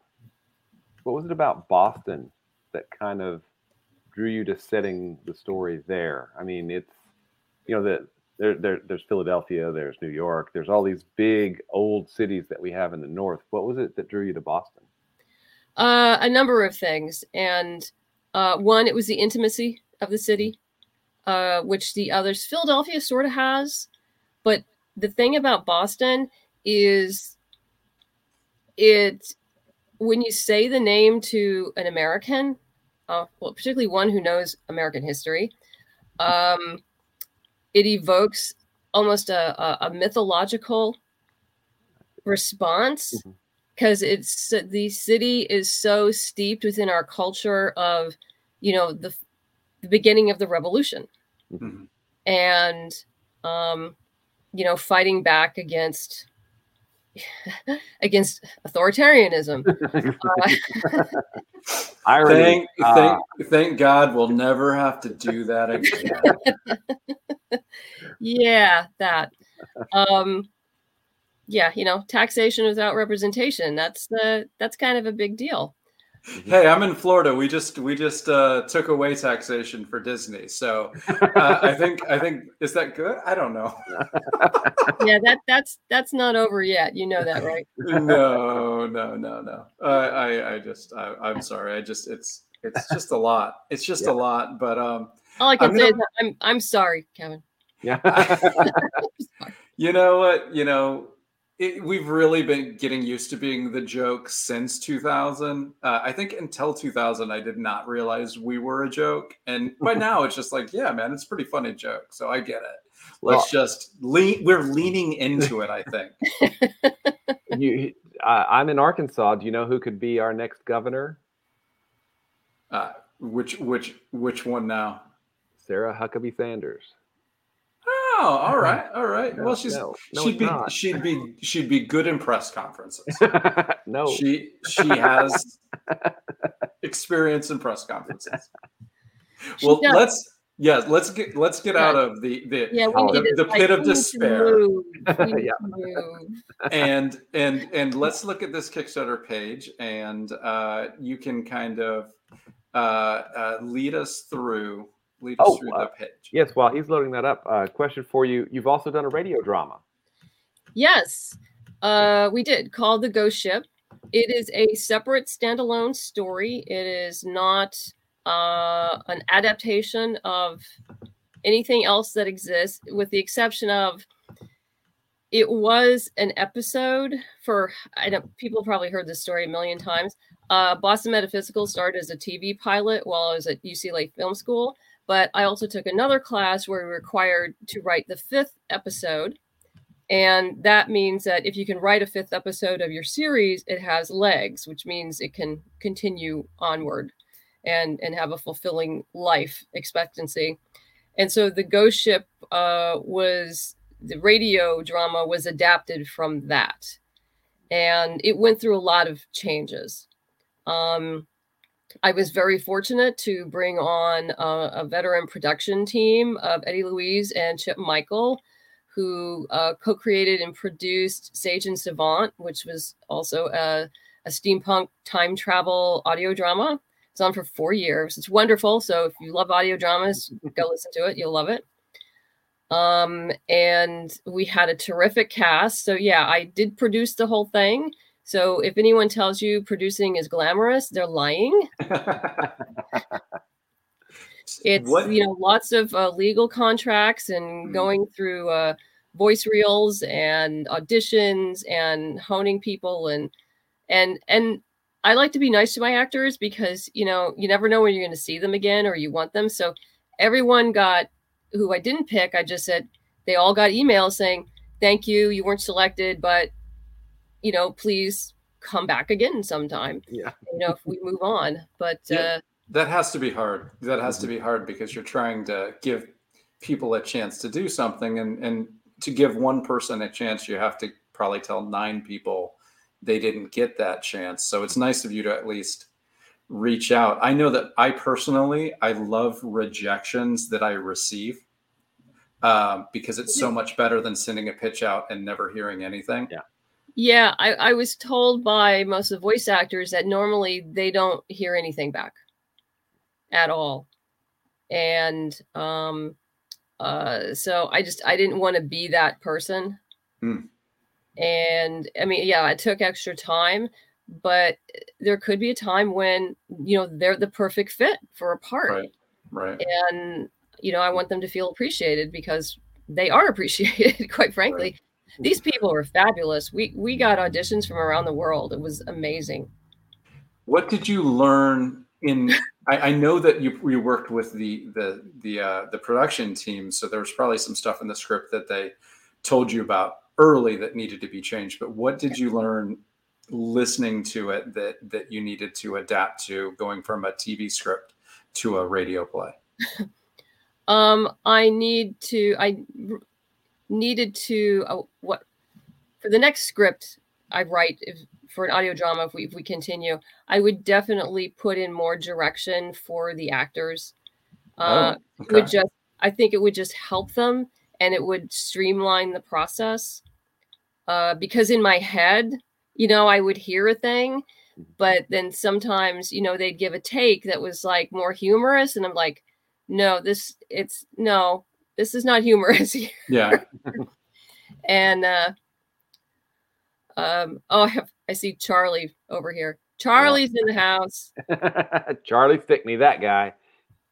What was it about Boston that kind of drew you to setting the story there? I mean, it's you know that there, there there's Philadelphia, there's New York, there's all these big old cities that we have in the north. What was it that drew you to Boston? Uh, a number of things, and uh, one, it was the intimacy of the city, uh, which the others, Philadelphia, sort of has, but the thing about Boston is, it when you say the name to an American, uh, well, particularly one who knows American history, um, it evokes almost a, a, a mythological response because it's the city is so steeped within our culture of you know the, the beginning of the revolution Mhm. and um you know fighting back against [LAUGHS] against authoritarianism Uh, [LAUGHS] Irony. Thank, uh, thank, thank God we'll never have to do that again. [LAUGHS] yeah that um yeah you know taxation without representation that's the that's kind of a big deal hey, I'm in Florida. We just we just uh, took away taxation for Disney, so uh, I think I think is that good? I don't know. [LAUGHS] yeah that that's that's not over yet you know that right [LAUGHS] no, no, no, no. Uh, I I just I, I'm sorry. I just it's it's just a lot. It's just Yeah. a lot. But um, all i can I'm say gonna- is i'm i'm sorry kevin yeah. [LAUGHS] you know what? You know, it, we've really been getting used to being the joke since 2000. Uh, I think until 2000, I did not realize we were a joke, and by [LAUGHS] now it's just like, yeah, man, it's a pretty funny joke. So I get it. Let's just lean. We're leaning into it. I think. [LAUGHS] you, uh, I'm in Arkansas. Do you know who could be our next governor? Uh, which which which one now? Sarah Huckabee Sanders. Oh, all [LAUGHS] right, all right. No, well, she's no, no, she'd be not. she'd be she'd be good in press conferences. [LAUGHS] no. She she has experience in press conferences. She Well, does. let's yes, let's get let's get out of the the yeah we need the, to, the like, pit of we need to despair move. [LAUGHS] Yeah. and and and let's look at this Kickstarter page and uh, you can kind of uh, uh, lead us through lead us Oh, through uh, the page. Yes, while he's loading that up, uh, question for you. You've also done a radio drama. Yes, uh, we did called the Ghost Ship. It is a separate standalone story. It is not uh, an adaptation of anything else that exists, with the exception of it was an episode for. I know people probably heard this story a million times. Uh, Boston Metaphysical started as a TV pilot while I was at UCLA Film School, but I also took another class where we were required to write the fifth episode. And that means that if you can write a fifth episode of your series, it has legs, which means it can continue onward and, and have a fulfilling life expectancy. And so the Ghost Ship uh, was the radio drama was adapted from that. And it went through a lot of changes. Um, I was very fortunate to bring on a, a veteran production team of Eddie Louise and Chip Michael, who uh, co-created and produced Sage and Savant, which was also a, a steampunk time travel audio drama. It's on for four years. It's wonderful. So if you love audio dramas, go [LAUGHS] listen to it. You'll love it. Um, and we had a terrific cast. So yeah, I did produce the whole thing. So if anyone tells you producing is glamorous, they're lying. [LAUGHS] It's What- you know lots of uh, legal contracts and Mm. going through uh, voice reels and auditions and honing people and and and I like to be nice to my actors because you know you never know when you're going to see them again or you want them. So everyone got who I didn't pick. I just said they all got emails saying thank you, you weren't selected, but you know please come back again sometime Yeah. you know if we move on but Yeah. uh that has to be hard. That has to be hard because you're trying to give people a chance to do something, and and to give one person a chance, you have to probably tell nine people they didn't get that chance. So it's nice of you to at least reach out. I know that I personally I love rejections that I receive um, because it's so much better than sending a pitch out and never hearing anything. Yeah. Yeah, I, I was told by most of the voice actors that normally they don't hear anything back at all. And um uh so I just I didn't want to be that person. Hmm. And I mean, yeah, it took extra time, but there could be a time when, you know, they're the perfect fit for a part. Right. Right. And you know, I want them to feel appreciated because they are [LAUGHS] appreciated, quite frankly. These people were fabulous. We we got auditions from around the world. It was amazing. What did you learn in? I, I know that you you worked with the the the uh, the production team, so there was probably some stuff in the script that they told you about early that needed to be changed. But what did you learn listening to it that that you needed to adapt to going from a TV script to a radio play? [LAUGHS] Um, I need to. I needed to. Uh, what for the next script I write if, for an audio drama? If we if we continue, I would definitely put in more direction for the actors. Uh, oh, it would just. I think it would just help them, and it would streamline the process. Uh, because in my head, you know, I would hear a thing, but then sometimes, you know, they'd give a take that was like more humorous, and I'm like, no, this it's no, this is not humorous [LAUGHS] here. yeah. And uh um oh I have I see Charlie over here. Charlie's in the house. [LAUGHS] Charlie Stickney, that guy.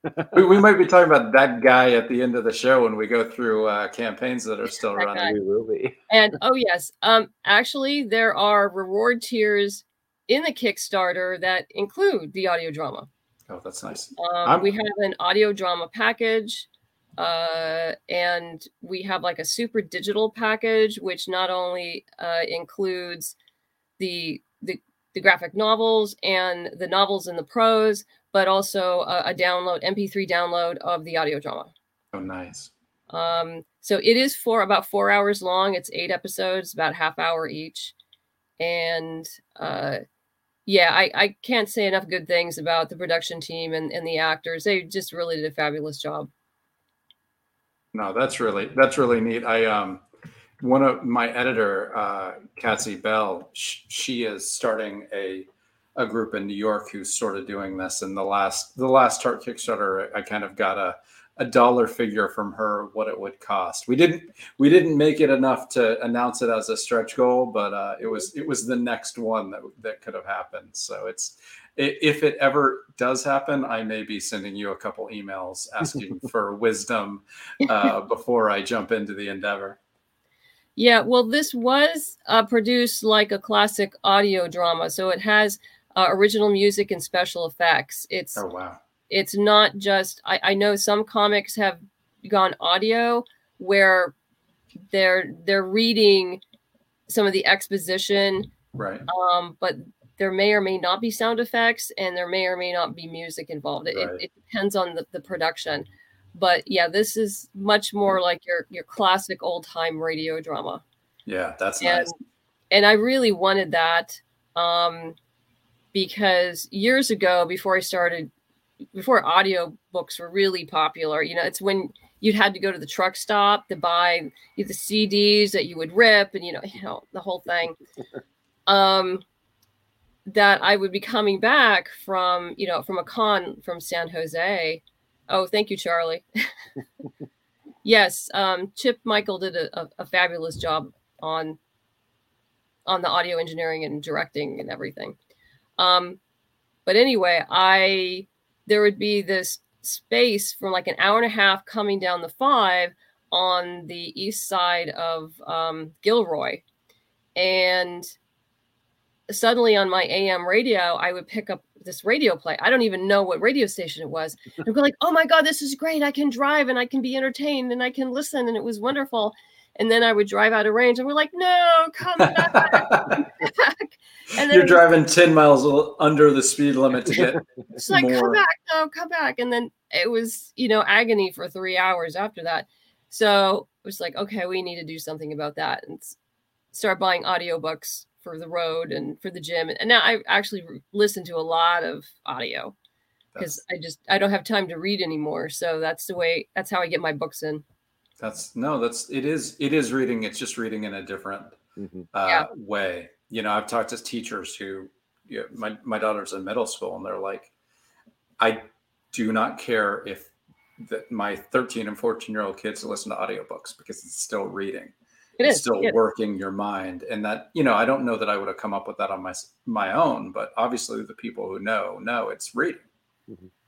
[LAUGHS] we, we might be talking about that guy at the end of the show when we go through uh, campaigns that are still That running. guy. We will be. And oh yes, um actually there are reward tiers in the Kickstarter that include the audio drama. Oh, that's nice. Um, we have an audio drama package, uh, and we have like a super digital package, which not only uh, includes the, the the graphic novels and the novels and the prose, but also a, a download MP3 download of the audio drama. Oh, nice. Um, so it is for about four hours long. It's eight episodes, about half hour each. And uh, yeah, I, I can't say enough good things about the production team and, and the actors. They just really did a fabulous job. No, that's really that's really neat. I um one of my editor, uh, Cassie Bell, sh- she is starting a a group in New York who's sort of doing this. And the last the last Tart Kickstarter, I kind of got a a dollar figure from her what it would cost. We didn't we didn't make it enough to announce it as a stretch goal, but uh, it was it was the next one that that could have happened. So it's if it ever does happen, I may be sending you a couple emails [LAUGHS] asking for wisdom uh, [LAUGHS] before I jump into the endeavor. Yeah, well, this was uh, produced like a classic audio drama, so it has uh, original music and special effects. It's Oh wow! it's not just I, I know some comics have gone audio where they're they're reading some of the exposition Right. um but there may or may not be sound effects and there may or may not be music involved it, it- it, depends on the, the production but yeah this is much more like your your classic old time radio drama Yeah, that's and nice. and I really wanted that um, because years ago, before I started, before audio books were really popular, you know, it's when you'd had to go to the truck stop to buy the CDs that you would rip, and you know, [LAUGHS] you know the whole thing. [LAUGHS] Um, that I would be coming back from, you know, from a con from San Jose. Oh, thank you, Charlie. [LAUGHS] yes, um, Chip Michael did a, a, fabulous job on on the audio engineering and directing and everything. Um, but anyway, I there would be this space from like an hour and a half coming down the five on the east side of um, Gilroy, and suddenly on my AM radio, I would pick up this radio play. I don't even know what radio station it was. [LAUGHS] I'm going like, oh my god, this is great! I can drive and I can be entertained and I can listen, and it was wonderful. And then I would drive out of range, and we're like, "No, come back!" come [LAUGHS] back. [LAUGHS] And You're was- driving 10 miles under the speed limit to get It's like, more. come back, no, come back. And then it was, you know, agony for three hours after that. So it was like, okay, we need to do something about that and start buying audiobooks for the road and for the gym. And now I actually listen to a lot of audio because I just, I don't have time to read anymore. So that's the way, that's how I get my books in. that's no, that's it is it is reading. It's just reading in a different Mhm. uh, Yeah. way. You know, I've talked to teachers who, you know, my my daughter's in middle school, and they're like, I do not care if that my 13 and 14 year old kids listen to audiobooks because it's still reading. It it's still yeah. working your mind, and that you know, I don't know that I would have come up with that on my my own, but obviously the people who know know it's reading.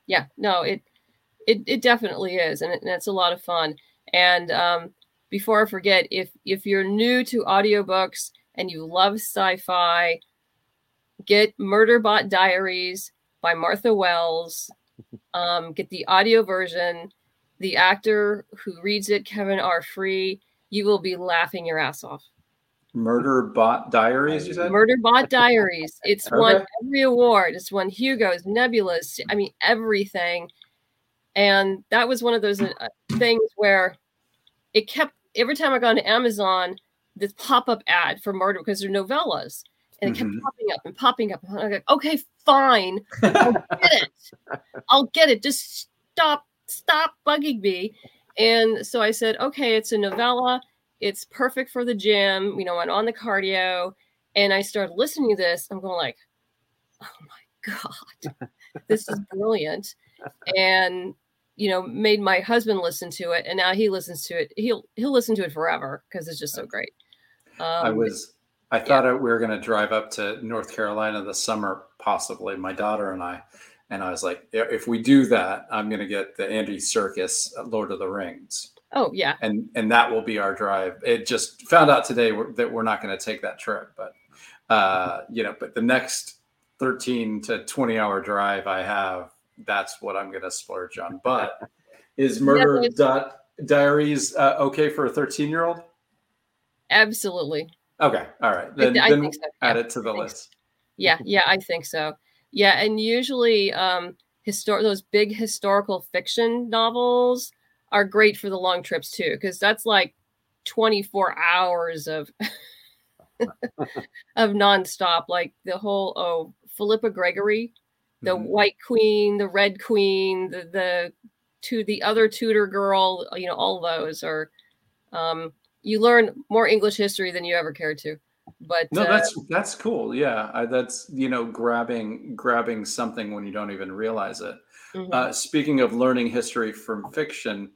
yeah no it it, it definitely is and, it, and it's a lot of fun. And um, before i forget if if you're new to audiobooks and you love sci-fi get murderbot diaries by martha wells. [LAUGHS] Um, get the audio version. The actor who reads it kevin r. Free you will be laughing your ass off Murder Bot Diaries, you said? Murderbot Diaries. [LAUGHS] It's won every award. It's won Hugo's, Nebulas. I mean, everything. And that was one of those uh, things where it kept every time I got on Amazon, this pop-up ad for murder because they're novellas, and it kept Mhm. popping up and popping up. And I'm like, okay, fine, I'll get it. [LAUGHS] I'll get it. Just stop, stop bugging me. And so I said, okay, it's a novella. It's perfect for the gym, you know, and on the cardio. And I started listening to this. I'm going like, oh my [LAUGHS] God, this is brilliant. And you know, made my husband listen to it, and now he listens to it. He'll he'll listen to it forever because it's just so great. Um, I was. I thought I- we were going to drive up to North Carolina this summer, possibly my daughter and I. And I was like, if we do that, I'm going to get the Andy Serkis Lord of the Rings, Oh yeah, and and that will be our drive. It just found out today we're, that we're not going to take that trip, but uh, you know, but the next 13 to 20 hour drive I have, that's what I'm going to splurge on. But is [LAUGHS] Murderbot Diaries uh, okay for a 13 year old? absolutely. Okay, all right. Then, th- I then think so. add yeah. it to the list. Yeah, yeah, I think so. Yeah, and usually um histor- those big historical fiction novels are great for the long trips too because that's like 24 hours of [LAUGHS] of nonstop like the whole oh Philippa Gregory, the Mhm. White Queen, the Red Queen, the the to the other Tudor girl, you know, all those are um you learn more English history than you ever cared to. But No, uh, that's that's cool. Yeah, I, that's you know grabbing grabbing something when you don't even realize it. mhm. Uh, speaking of learning history from fiction,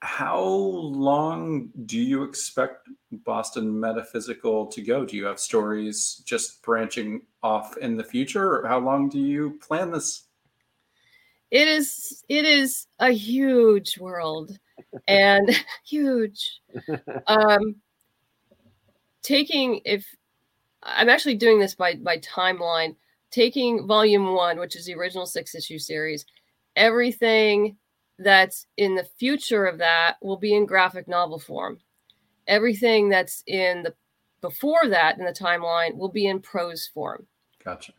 how long do you expect Boston Metaphysical to go? Do you have stories just branching off in the future, or how long do you plan this? it is it is a huge world and [LAUGHS] huge [LAUGHS] um taking if i'm actually doing this by by timeline taking volume one which is the original six issue series everything that's in the future of that will be in graphic novel form everything that's in the before that in the timeline will be in prose form Gotcha.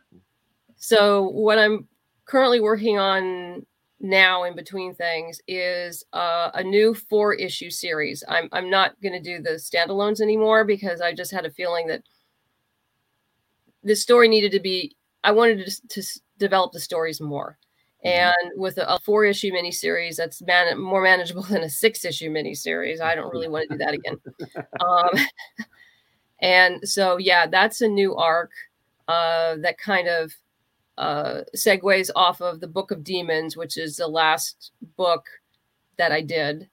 so what I'm currently working on now in between things is uh, a new four issue series. I'm I'm not going to do the standalones anymore because I just had a feeling that the story needed to be. I wanted to, to develop the stories more. Mhm. And with a, a four issue miniseries that's man- more manageable [LAUGHS] than a six issue miniseries, I don't really want to do that again. [LAUGHS] Um, and so, yeah, that's a new arc uh, that kind of uh, segues off of the Book of Demons, which is the last book that I did.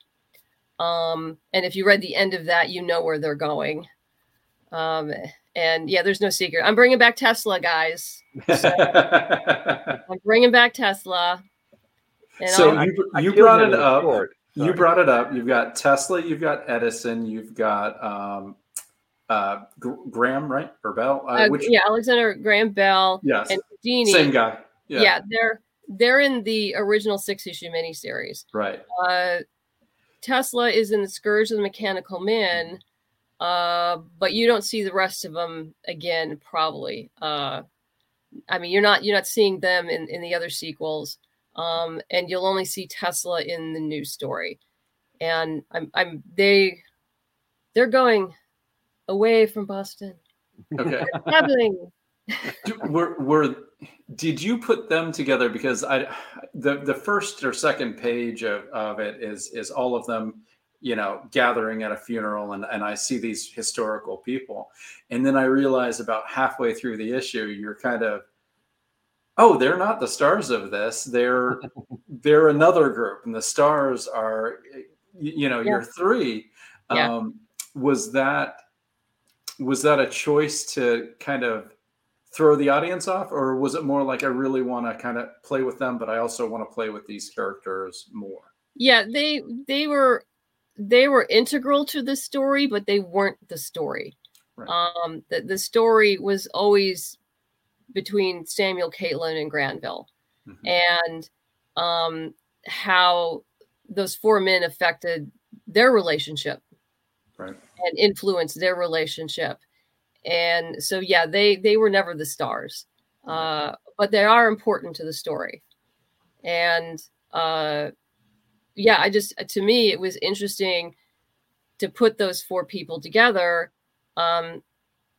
Um, and if you read the end of that, you know where they're going. Um, and yeah, there's no secret. I'm bringing back Tesla, guys. [LAUGHS] I'm bringing back Tesla. And so I'll- you I you killed brought it up. short. You brought it up. You've got Tesla. You've got Edison. You've got um, uh, Graham, right, or Bell? Uh, uh, which yeah, Alexander Graham Bell yes, and Same guy. Yeah. Yeah, they're they're in the original six issue miniseries. right. Uh, Tesla is in the Scourge of the Mechanical Men, uh, but you don't see the rest of them again, probably. Uh, I mean, you're not you're not seeing them in in the other sequels, um, and you'll only see Tesla in the new story. And I'm I'm they they're going away from Boston. Okay. Traveling. Were were did you put them together? Because i the the first or second page of, of it is is all of them you know gathering at a funeral and and i see these historical people. And then i realize about halfway through the issue you're kind of oh they're not the stars of this. They're [LAUGHS] they're another group and the stars are you know you're three. Yeah. um was that was that a choice to kind of throw the audience off or was it more like i really want to kind of play with them but i also want to play with these characters more Yeah, they they were they were integral to the story, but they weren't the story. Right. Um, the the story was always between Samuel, Caitlin, and Granville, Mhm. and um, how those four men affected their relationship right and influenced their relationship. And so, yeah, they they were never the stars, uh, but they are important to the story. And uh, yeah, I just to me it was interesting to put those four people together. Um,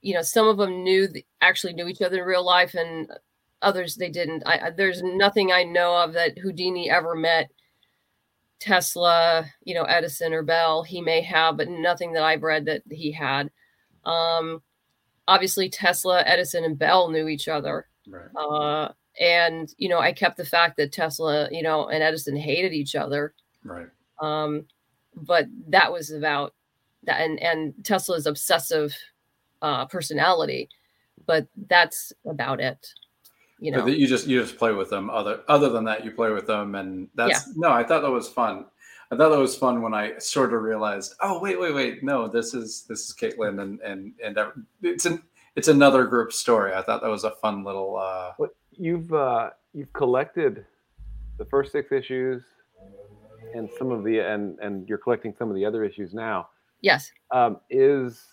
you know, some of them knew actually knew each other in real life, and others they didn't. I, I there's nothing I know of that Houdini ever met Tesla, you know, Edison or Bell. He may have, but nothing that I've read that he had. Um, obviously, Tesla, Edison, and Bell knew each other. right Uh, and you know, I kept the fact that Tesla, you know, and Edison hated each other. right Um, but that was about that, and and Tesla's obsessive uh, personality. But that's about it. You know, that you just you just play with them other other than that you play with them and that's no i thought that was fun i thought that was fun when i sort of realized oh wait wait wait no this is this is caitlin and and and it's an it's another group story i thought that was a fun little uh What you've uh, you've collected the first six issues and some of the and and you're collecting some of the other issues now. yes, Um, is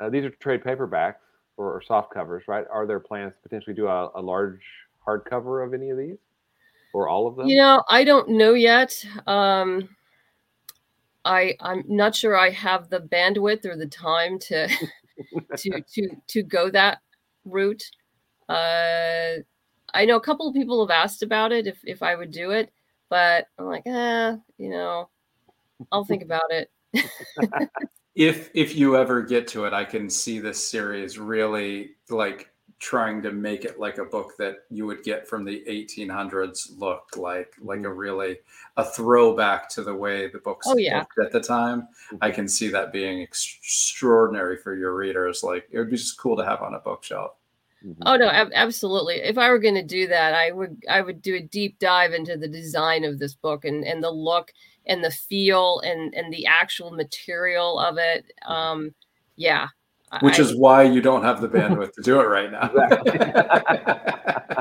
uh, these are trade paperbacks or, or soft covers, right? Are there plans to potentially do a, a large hardcover of any of these or all of them? you know, I don't know yet. Um, I I'm not sure I have the bandwidth or the time to [LAUGHS] to to to go that route. Uh, I know a couple of people have asked about it if if I would do it, but I'm like, eh, you know, I'll think about it. [LAUGHS] [LAUGHS] if if you ever get to it i can see this series really like trying to make it like a book that you would get from the 1800s look like like a really a throwback to the way the books Oh, yeah. looked at the time i can see that being extraordinary for your readers like it would be just cool to have on a bookshelf Mhm. Oh no, ab- absolutely. If I were going to do that, I would I would do a deep dive into the design of this book and and the look and the feel and and the actual material of it. Um, yeah, I- which I- is why you don't have the bandwidth to do it right now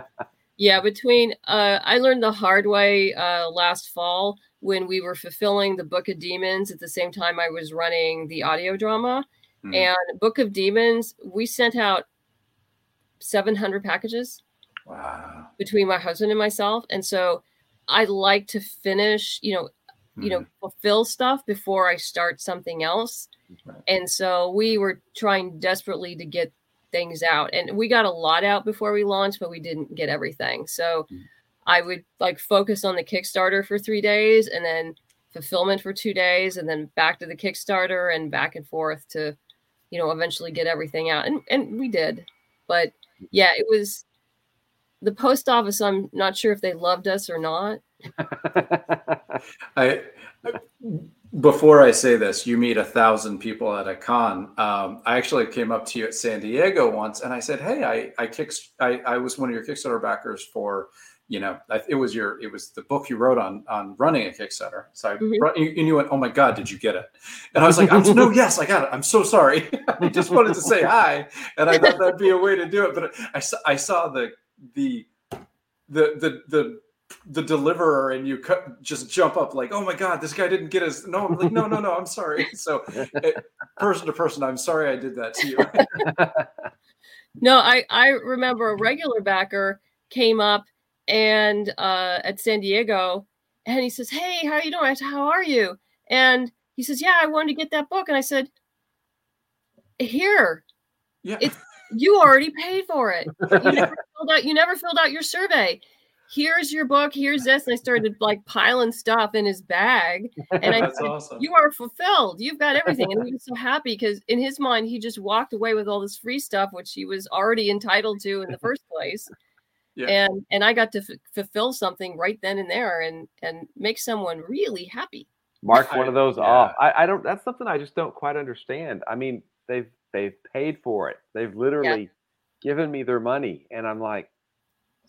[LAUGHS] Yeah, between uh, I learned the hard way uh, last fall when we were fulfilling the Book of Demons at the same time I was running the audio drama. Hmm. And Book of Demons, we sent out 700 packages wow between my husband and myself, and so I like to finish, you know, you know, fulfill stuff before I start something else. And so we were trying desperately to get things out. And we got a lot out before we launched, but we didn't get everything. So Mm. I would like focus on the Kickstarter for three days and then fulfillment for two days and then back to the Kickstarter and back and forth to, you know, eventually get everything out. And and we did. But yeah, it was the post office, I'm not sure if they loved us or not. I before I say this, you meet a thousand people at a con. Um, I actually came up to you at San Diego once, and I said, "Hey, I I kick I, I was one of your Kickstarter backers for." You know, I- it was your, it was the book you wrote on on running a Kickstarter. So I, Mhm. brought- and you went, "Oh my God, did you get it?" And I was like, "No, [LAUGHS] yes, I got it. I'm so sorry. [LAUGHS] I just wanted to say hi, and I thought that'd be a way to do it." But I saw, I saw the the the the the the deliverer and you cut, just jump up like, oh my god, this guy didn't get his. No, I'm like, no, no, no, I'm sorry. [LAUGHS] So, it, person to person, I'm sorry I did that to you. [LAUGHS] no, I I remember a regular backer came up and uh, at San Diego, and he says, "Hey, how are you doing? I said, how are you?" And he says, "Yeah, I wanted to get that book," and I said, "Here, yeah, it's you already paid for it. You never filled out. You never filled out your survey." Here's your book, here's this. And I started like piling stuff in his bag. And I [LAUGHS] That's said, awesome. You are fulfilled. You've got everything. And he was so happy because in his mind, he just walked away with all this free stuff, which he was already entitled to in the [LAUGHS] first place. Yeah. And and I got to f- fulfill something right then and there and and make someone really happy. Mark one of those yeah. off. I, I don't. That's something I just don't quite understand. I mean, they've they've paid for it. They've literally given me their money, and I'm like,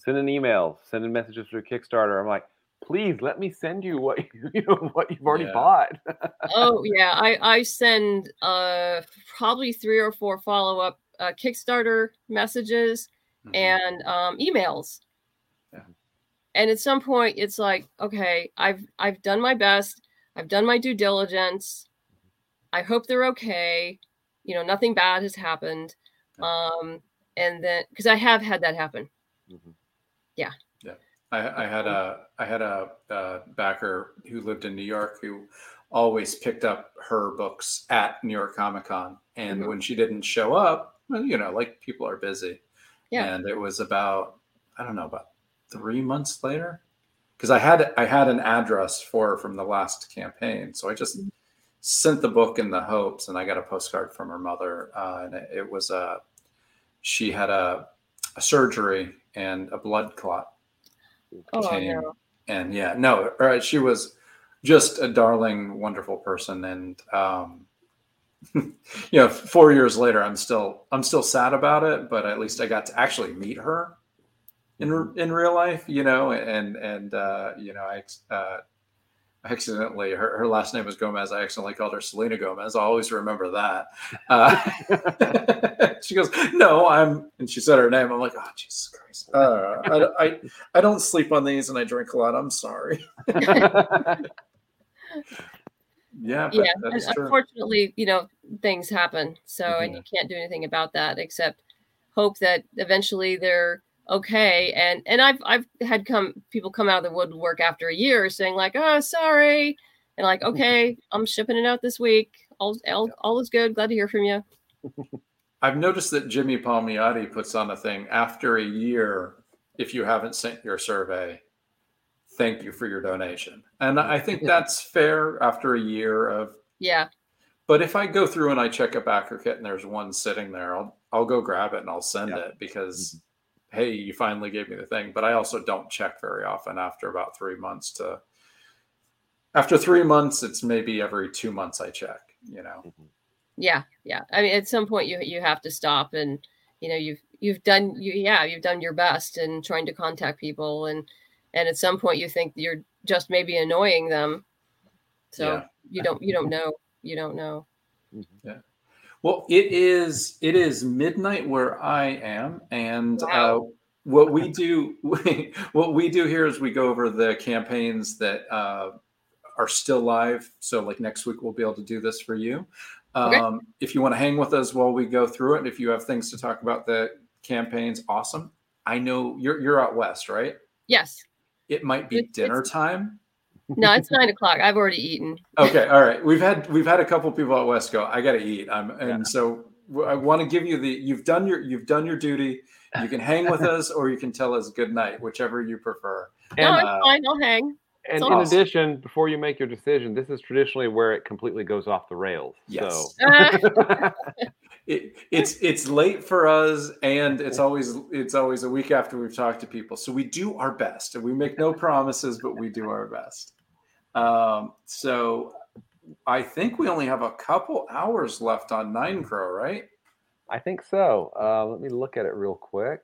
sending emails, sending messages through Kickstarter. I'm like, please let me send you what [LAUGHS] you know what you've already Yeah. bought. oh [LAUGHS] yeah, I I send uh probably three or four follow up uh, Kickstarter messages Mhm. and um, emails. Yeah. And at some point, it's like, okay, I've I've done my best. I've done my due diligence. I hope they're okay. You know, nothing bad has happened. Um, and then because I have had that happen. I, I had a I had a, uh backer who lived in New York who always picked up her books at New York Comic Con, and Mhm. when she didn't show up, well, you know, like people are busy. Yeah. And it was about I don't know about three months later, because I had I had an address for her from the last campaign, so I just sent the book in the hopes, and I got a postcard from her mother, uh, and it, it was a she had a, a surgery and a blood clot Oh came. no. And yeah, no, uh, she was just a darling, wonderful person. And um, [LAUGHS] you know, four years later, I'm still I'm still sad about it, but at least I got to actually meet her in in real life. You know, and and uh, you know, I uh, accidentally her, her last name was Gomez. I accidentally called her Selena Gomez. I'll always remember that. Uh, [LAUGHS] she goes, "No, I'm," and she said her name. I'm like, "Oh, Jesus Christ! Uh, I, I I don't sleep on these, and I drink a lot. I'm sorry." [LAUGHS] Yeah, but yeah and true. unfortunately you know things happen so and you can't do anything about that except hope that eventually they're okay and and i've i've had come people come out of the woodwork after a year saying like oh sorry and like mm-hmm. okay i'm shipping it out this week all all, all is good glad to hear from you [LAUGHS] I've noticed that Jimmy Palmiotti puts on a thing after a year. If you haven't sent your survey, thank you for your donation, and I [LAUGHS] think that's fair after a year of. yeah But if I go through and I check a BackerKit and there's one sitting there, I'll I'll go grab it and I'll send Yeah. it because, mm-hmm. Hey, you finally gave me the thing. But I also don't check very often after about three months. To after three months, it's maybe every two months I check. You know. Mm-hmm. yeah yeah i mean at some point you you have to stop and you know you've you've done you yeah you've done your best in trying to contact people and and at some point you think you're just maybe annoying them so Yeah. you don't you don't know you don't know mm-hmm. Well, it is it is midnight where I am, and uh, what we do [LAUGHS] what we do here is we go over the campaigns that uh, are still live. So, like next week, we'll be able to do this for you. Okay. Um, if you want to hang with us while we go through it, if you have things to talk about the campaigns, awesome. I know you're you're out west, right? yes It might be It's- dinner it's- time. No it's nine o'clock i've already eaten Okay, all right. We've had we've had a couple people at West go. I got to eat. I'm and Yeah. so I want to give you the. You've done your you've done your duty. You can hang with us, or you can tell us good night, whichever you prefer. no And, it's uh, fine i'll hang and in awesome. addition, before you make your decision, this is traditionally where it completely goes off the rails. Yes. So [LAUGHS] It, it's it's late for us, and it's always it's always a week after we've talked to people. So we do our best, and we make no promises, but we do our best. Um, so I think we only have a couple hours left on Nine Crow, right? I think so. Uh, let me look at it real quick.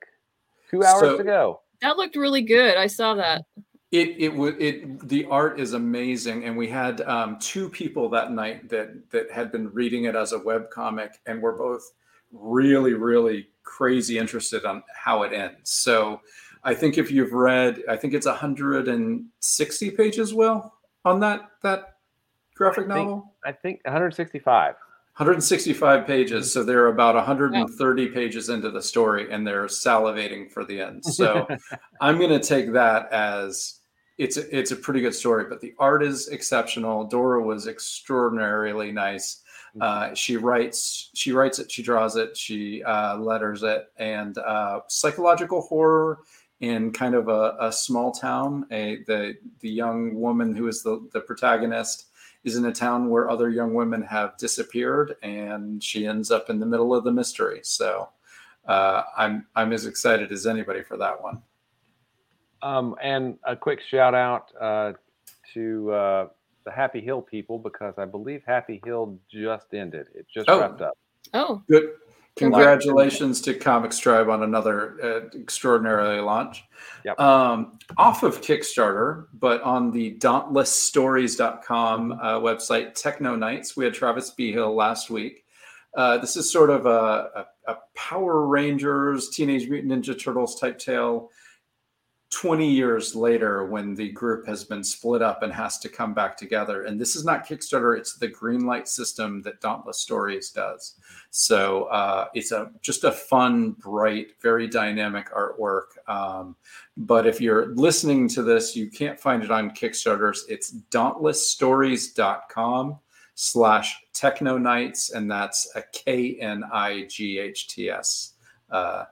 Two hours So- to go. that looked really good i saw that It it would it the art is amazing, and we had um, two people that night that that had been reading it as a web comic, and were both really really crazy interested on how it ends. So I think if you've read, I think it's 160 pages, Will, on that that graphic I think- novel. I think 165. 165 pages, so they're about 130 pages into the story, and they're salivating for the end. [LAUGHS] So I'm going to take that as it's a, it's a pretty good story. But the art is exceptional. Dora was extraordinarily nice. Uh, she writes, she writes it, she draws it, she uh, letters it, and uh, psychological horror in kind of a, a small town. A the the young woman who is the the protagonist is in a town where other young women have disappeared, and she ends up in the middle of the mystery. So uh, I'm I'm as excited as anybody for that one. Um, and a quick shout out uh, to uh, the Happy Hill people because I believe Happy Hill just ended. It just Oh. wrapped up. Oh, Good. Congratulations to Comics Tribe on another uh, extraordinarily launch. Yep. Um, off of Kickstarter, but on the dauntlessstories.com uh, website, Techno Knights, we had Travis Behill last week. Uh, this is sort of a, a, a Power Rangers, Teenage Mutant Ninja Turtles type tale 20 years later when the group has been split up and has to come back together. And this is not Kickstarter, it's the green light system that Dauntless Stories does. So uh, it's a just a fun, bright, very dynamic artwork. Um, but if you're listening to this, you can't find it on Kickstarters. It's dauntlessstories.com slash techno knights, and that's a K N I G H T S. Uh,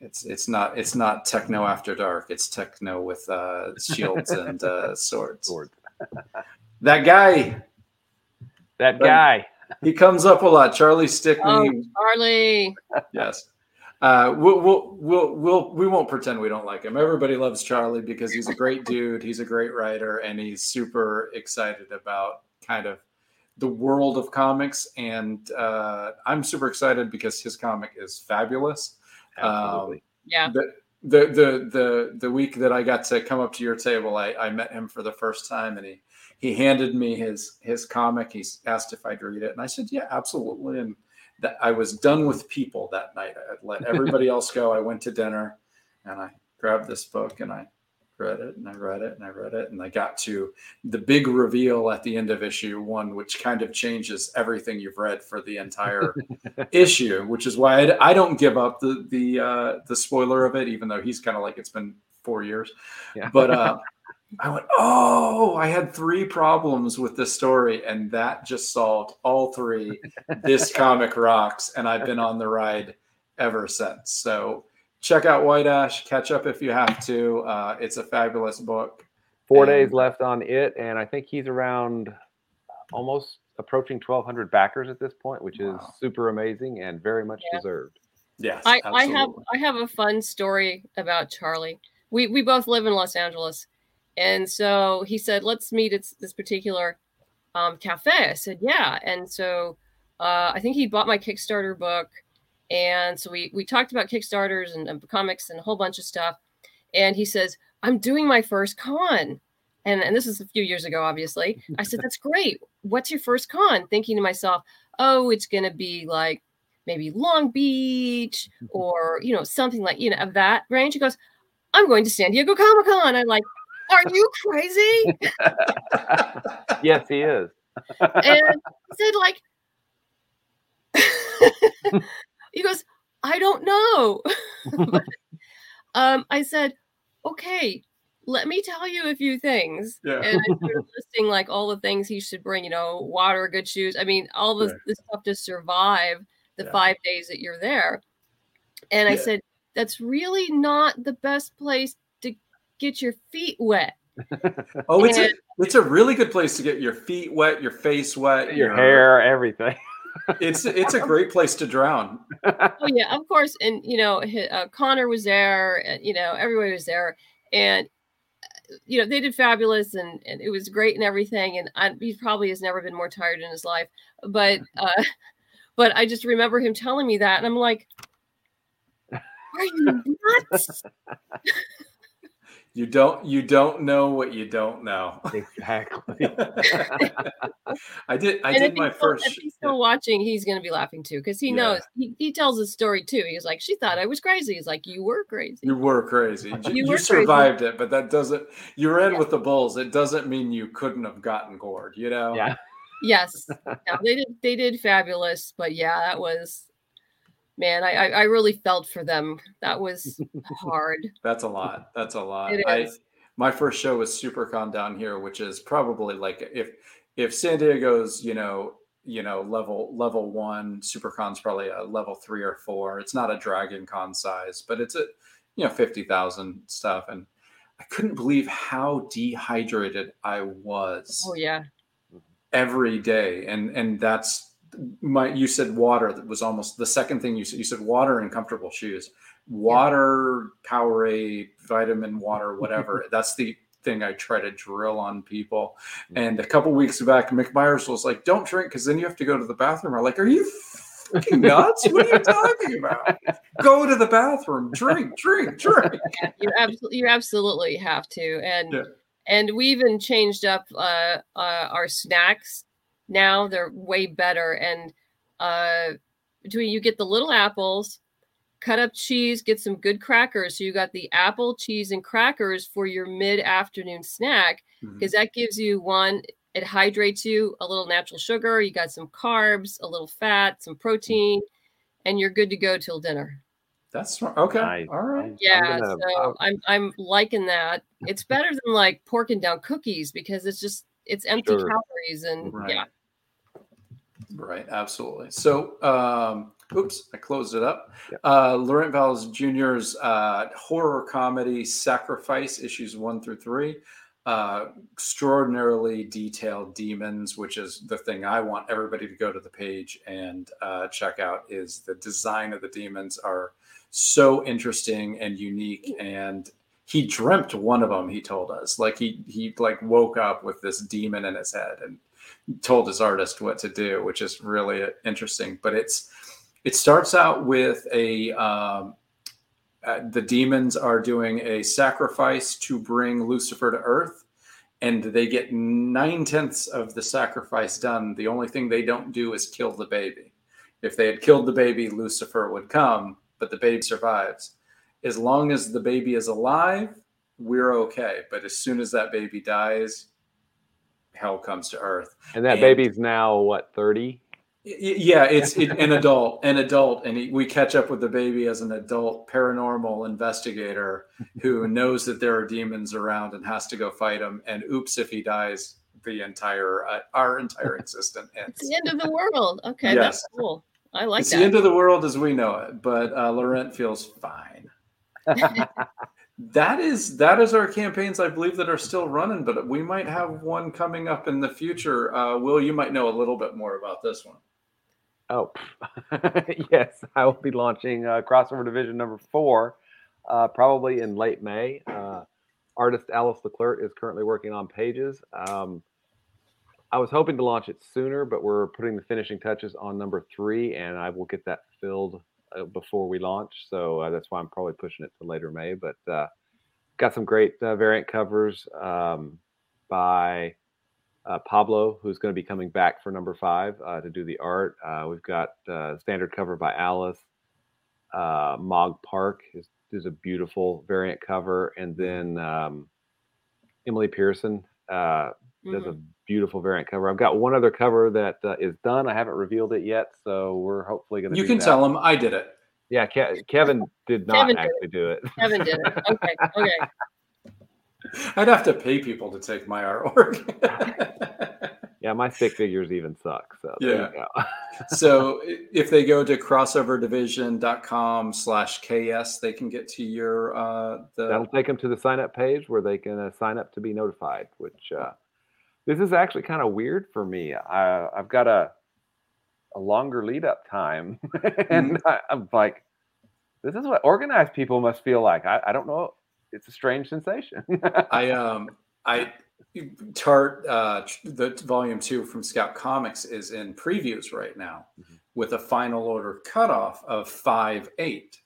it's it's not it's not techno after dark. It's techno with uh, shields and uh, [LAUGHS] swords. Sword. [LAUGHS] That guy, That Right. guy. he comes up a lot. Charlie Stickney. oh, Charlie. [LAUGHS] Yes. Uh, we'll, we'll, we'll, we'll, we won't pretend we don't like him. Everybody loves Charlie because he's a great dude. He's a great writer and he's super excited about kind of the world of comics. And uh, I'm super excited because his comic is fabulous. Absolutely. Um, yeah. The, the, the, the, the week that I got to come up to your table, I, I met him for the first time and he, he handed me his, his comic. He asked if I'd read it. And I said, yeah, absolutely. And that I was done with people that night. I let everybody [LAUGHS] else go. I went to dinner and I grabbed this book and I read it and I read it and I read it and I got to the big reveal at the end of issue one, which kind of changes everything you've read for the entire [LAUGHS] issue, which is why I, I don't give up the the uh, the spoiler of it, even though he's kind of like it's been four years. Yeah. But uh, [LAUGHS] I went, oh, I had three problems with this story, and that just solved all three. this [LAUGHS] comic rocks, and I've been on the ride ever since. So check out White Ash, catch up if you have to. Uh, it's a fabulous book. Four And- days left on it, and I think he's around almost approaching 1,200 backers at this point, which is super amazing and very much Yeah. deserved. Yes, I, I have. I have a fun story about Charlie. We we both live in Los Angeles, and so he said, "Let's meet at this particular um, cafe." I said, "Yeah," and so uh, I think he bought my Kickstarter book, and so we we talked about Kickstarters and, and comics and a whole bunch of stuff. And he says, "I'm doing my first con." And, and this is a few years ago, obviously. I said, [LAUGHS] That's great. What's your first con? Thinking to myself, Oh, it's going to be like maybe Long Beach mm-hmm. or you know something like you know of that range. He goes, "I'm going to San Diego Comic Con." I'm like, "Are you crazy?" [LAUGHS] yes, he is. and he said like, [LAUGHS] he goes, "I don't know." [LAUGHS] [LAUGHS] um, I said, "Okay." Let me tell you a few things. Yeah. And I started [LAUGHS] listing like all the things he should bring, you know, water, good shoes. I mean, all the, Right. stuff to survive the Yeah. five days that you're there. And I said, that's really not the best place to get your feet wet. Oh, it's a it's a really good place to get your feet wet, your face wet, Your hair, everything. It's it's a great place to drown. Oh yeah, of course. And you know, uh, Connor was there. And, you know, everybody was there, and you know they did fabulous, and, and it was great and everything. And I, he probably has never been more tired in his life. But [LAUGHS] uh, but I just remember him telling me that, and I'm like, "Are you [LAUGHS] nuts?" [LAUGHS] You don't you don't know what you don't know. Exactly. [LAUGHS] I did I and did my first if he's still watching, he's going to be laughing too because he Yeah. knows he, he tells his story too. He's like, she thought I was crazy. He's like, you were crazy. You were crazy. You, You you were crazy. survived it, but that doesn't. You ran Yeah. with the bulls. It doesn't mean you couldn't have gotten gored. You know. yeah. Yes, [LAUGHS] yeah, they did. They did fabulous. But yeah, that was man. I I, really felt for them. That was hard. [LAUGHS] That's a lot. That's a lot. It I my first show was SuperCon down here, which is probably like if if San Diego's you know you know level level one, SuperCon's probably a level three or four. It's not a Dragon Con size, but it's a you know fifty thousand stuff, and I couldn't believe how dehydrated I was. Oh yeah. every day and and that's my you said water that was almost the second thing you said you said water and comfortable shoes. Water powerade vitamin water [LAUGHS] whatever that's the thing i try to drill on people. And a couple weeks back mick myers was like don't drink because then you have to go to the bathroom. I'm like are you fucking nuts? What are you talking about? [LAUGHS] Go to the bathroom drink drink drink. Yeah, you absolutely you absolutely have to. And Yeah. and we even changed up uh, uh our snacks now they're way better and uh between you get the little apples cut up cheese get some good crackers so you got the apple cheese and crackers for your mid-afternoon snack because that gives you one it hydrates you a little natural sugar you got some carbs a little fat some protein and you're good to go till dinner that's smart okay Nice. all right I'm yeah, gonna- so I'm I'm liking that. It's better than like porking down cookies because it's just it's empty Sure. calories and Right. yeah. Right, absolutely. So, um, oops, I closed it up. Yep. Uh, Laurent Valls Jr.'s uh, horror comedy Sacrifice, issues one through three. Uh, extraordinarily detailed demons, which is the thing I want everybody to go to the page and uh, check out. Is the design of the demons are so interesting and unique, and he dreamt one of them. He told us, like he he like woke up with this demon in his head and told his artist what to do, which is really interesting. But it's it starts out with a um, uh, the demons are doing a sacrifice to bring Lucifer to Earth, and they get nine tenths of the sacrifice done. The only thing they don't do is kill the baby. If they had killed the baby, Lucifer would come, but the baby survives. As long as the baby is alive, we're okay. But as soon as that baby dies, hell comes to Earth. And that And- baby's now what, 30? Y- y- Yeah, it's it, an adult, an adult, and he, we catch up with the baby as an adult paranormal investigator who knows that there are demons around and has to go fight them. And oops, if he dies, the entire uh, our entire [LAUGHS] existence It's the end of the world. Okay, Yes. that's cool. I like it's that. the end of the world as we know it, but uh, Laurent feels fine. [LAUGHS] [LAUGHS] that is that is our campaigns, I believe, that are still running, but we might have one coming up in the future. Uh, Will, you might know a little bit more about this one. Oh, [LAUGHS] yes. I will be launching uh, Crossover Division number four, uh, probably in late May. Uh, artist Alice Leclerc is currently working on pages. Um, I was hoping to launch it sooner, but we're putting the finishing touches on number three, and I will get that filled before we launch. So uh, that's why I'm probably pushing it to later May. But uh, got some great uh, variant covers um, by uh, Pablo, who's going to be coming back for number five uh, to do the art. Uh, we've got uh, standard cover by Alice. Uh, Mog Park is, is a beautiful variant cover, and then um, Emily Pearson uh, does a beautiful variant cover. I've got one other cover that uh, is done. I haven't revealed it yet, so we're hopefully going to. You can tell them I did it. Yeah, Ke- Kevin did not Kevin did actually do it. Kevin did it. Okay, okay. [LAUGHS] I'd have to pay people to take my artwork. Yeah, my stick figures even suck. So there Yeah. you go. so if they go to crossoverdivision.com slash ks they can get to your uh That'll take them to the sign up page where they can uh, sign up to be notified. Which uh, this is actually kind of weird for me. I, I've got a a longer lead up time, [LAUGHS] and I, I'm like, this is what organized people must feel like. I, I don't know. It's a strange sensation. [LAUGHS] i um i tart uh the volume two from scout comics is in previews right now Mhm. with a final order cutoff of five eight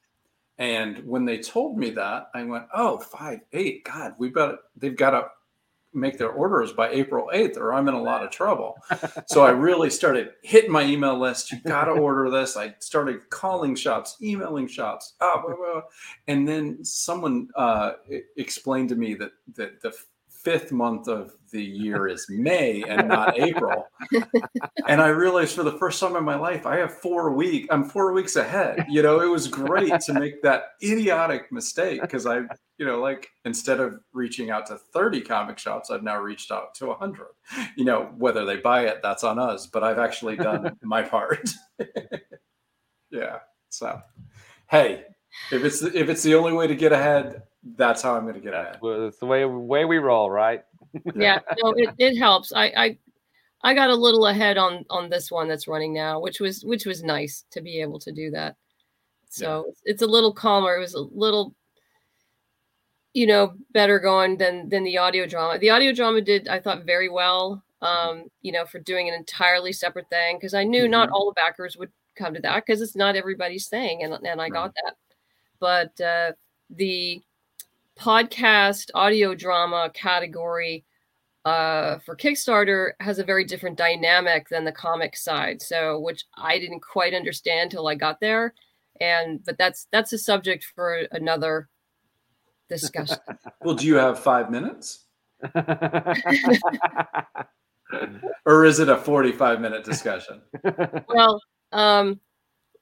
And when they told me that, I went, "Oh, five, eight. God, we've got they've got to make their orders by April 8th or I'm in a lot of trouble. [LAUGHS] so I really started hitting my email list. You got to [LAUGHS] order this. I started calling shops, emailing shops. Oh, blah, blah. And then someone uh, explained to me that, that the fifth month of the year is May and not [LAUGHS] April. and I realized for the first time in my life, I have four weeks. I'm four weeks ahead. You know, it was great to make that idiotic mistake because I, you know, like instead of reaching out to 30 comic shops, I've now reached out to 100. You know, whether they buy it, that's on us. But I've actually done [LAUGHS] my part. [LAUGHS] yeah. So, hey, if it's if it's the only way to get ahead, that's how I'm going to get ahead. Well, it's the way way we roll, right? [LAUGHS] yeah, no, it, it helps. I, I I got a little ahead on on this one that's running now, which was which was nice to be able to do that. So yeah. it's a little calmer. It was a little, you know, better going than than the audio drama. The audio drama did I thought very well. Um, you know, for doing an entirely separate thing because I knew mm-hmm. not all the backers would come to that because it's not everybody's thing, and and I right. got that. But uh, the podcast audio drama category uh, for Kickstarter has a very different dynamic than the comic side. So, which I didn't quite understand till I got there, and but that's that's a subject for another discussion. [LAUGHS] well, do you have five minutes? or is it a 45 minute discussion? Well, um,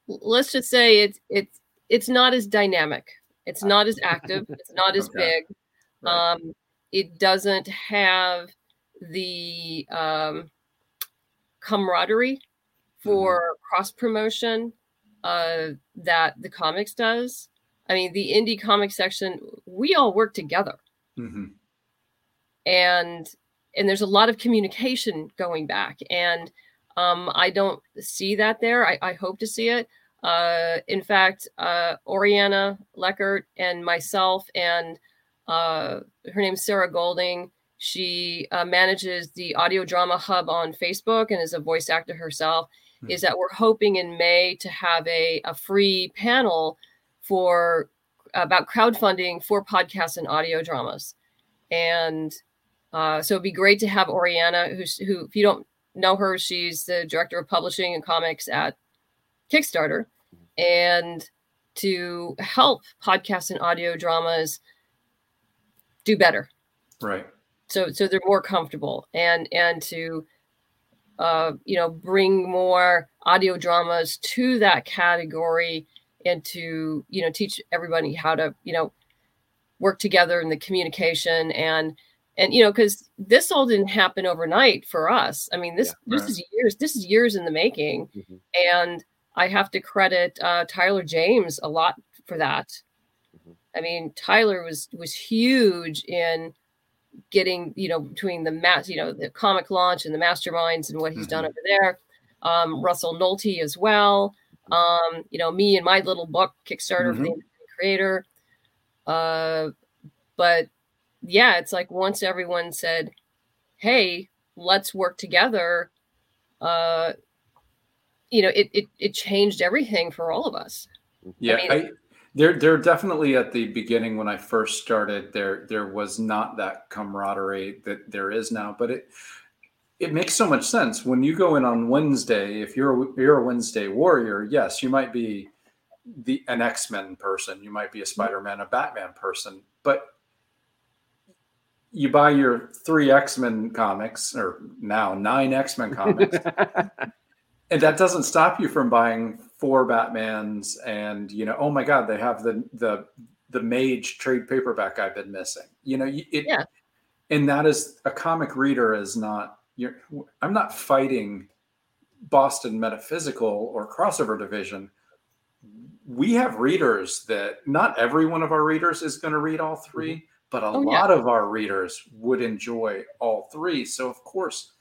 let's just say it's it's it's not as dynamic it's not as [LAUGHS] active. It's not as okay. big. Right. Um, it doesn't have the um, camaraderie for mm-hmm. cross promotion uh, that the comics does. I mean, the indie comic section, we all work together, mm-hmm. and and there's a lot of communication going back, and um, I don't see that there. I, I hope to see it. Uh, in fact, uh, Oriana Leckert and myself and uh, her name's Sarah Golding. She uh, manages the audio drama hub on Facebook and is a voice actor herself. Mm-hmm. Is that we're hoping in May to have a, a free panel for about crowdfunding for podcasts and audio dramas, and uh, so it'd be great to have Oriana, who's who if you don't know her, she's the director of publishing and comics at Kickstarter and to help podcasts and audio dramas do better. Right. So so they're more comfortable and and to uh, you know bring more audio dramas to that category and to you know teach everybody how to you know work together in the communication and and you know because this all didn't happen overnight for us i mean this yeah, this right. is years this is years in the making mm-hmm. and I have to credit uh, Tyler James a lot for that. Mm-hmm. I mean, Tyler was was huge in getting you know between the mat you know the ComixLaunch and the masterminds and what he's mm-hmm. done over there. Um, Russell Nohelty as well. Mm-hmm. Um, you know, me and my little book Kickstarter for the mm-hmm. creator. Uh, but yeah, it's like once everyone said, "Hey, let's work together," uh, you know, it, it, it changed everything for all of us. Yeah. I mean, I, there, there definitely at the beginning when I first started, there, there was not that camaraderie that there is now, but it, it makes so much sense when you go in on Wednesday. If you're a, you're a Wednesday warrior, yes, you might be the an X Men person, you might be a mm-hmm. Spider Man, a Batman person, but you buy your three X Men comics, or now nine X Men comics, [LAUGHS] and that doesn't stop you from buying four Batmans and you know, oh my God, they have the the the Mage trade paperback I've been missing. You know, it, yeah. and that is a comic reader is not. You're, I'm not fighting Boston Metaphysical or Crossover Division. We have readers that not every one of our readers is going to read all 3 mm-hmm. but a oh, lot yeah. of our readers would enjoy all three. So of course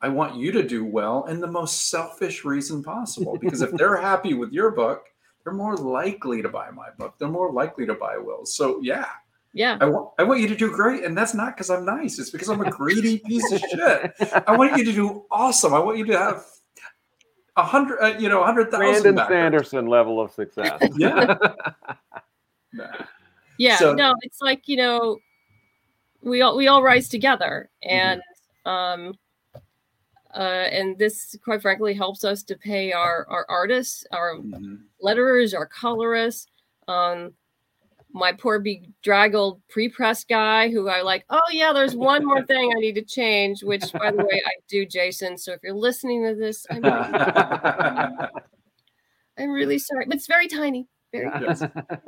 I want you to do well in the most selfish reason possible. Because if [LAUGHS] they're happy with your book, they're more likely to buy my book. They're more likely to buy Will's. So yeah. Yeah. I want I want you to do great. And that's not because I'm nice. It's because I'm a greedy [LAUGHS] piece of shit. I want you to do awesome. I want you to have a hundred, uh, you know, a hundred thousand. Brandon Sanderson level of success. [LAUGHS] yeah. Yeah, So- no, it's like you know, we all we all rise together, and um, uh, and this, quite frankly, helps us to pay our our artists, our Mhm. letterers, our colorists. Um, my poor bedraggled pre-press guy, who I like. Oh yeah, there's one more [LAUGHS] thing I need to change. Which, by the way, I do, Jason. So if you're listening to this, I'm, [LAUGHS] I'm really sorry, but it's very tiny. Very, Yes.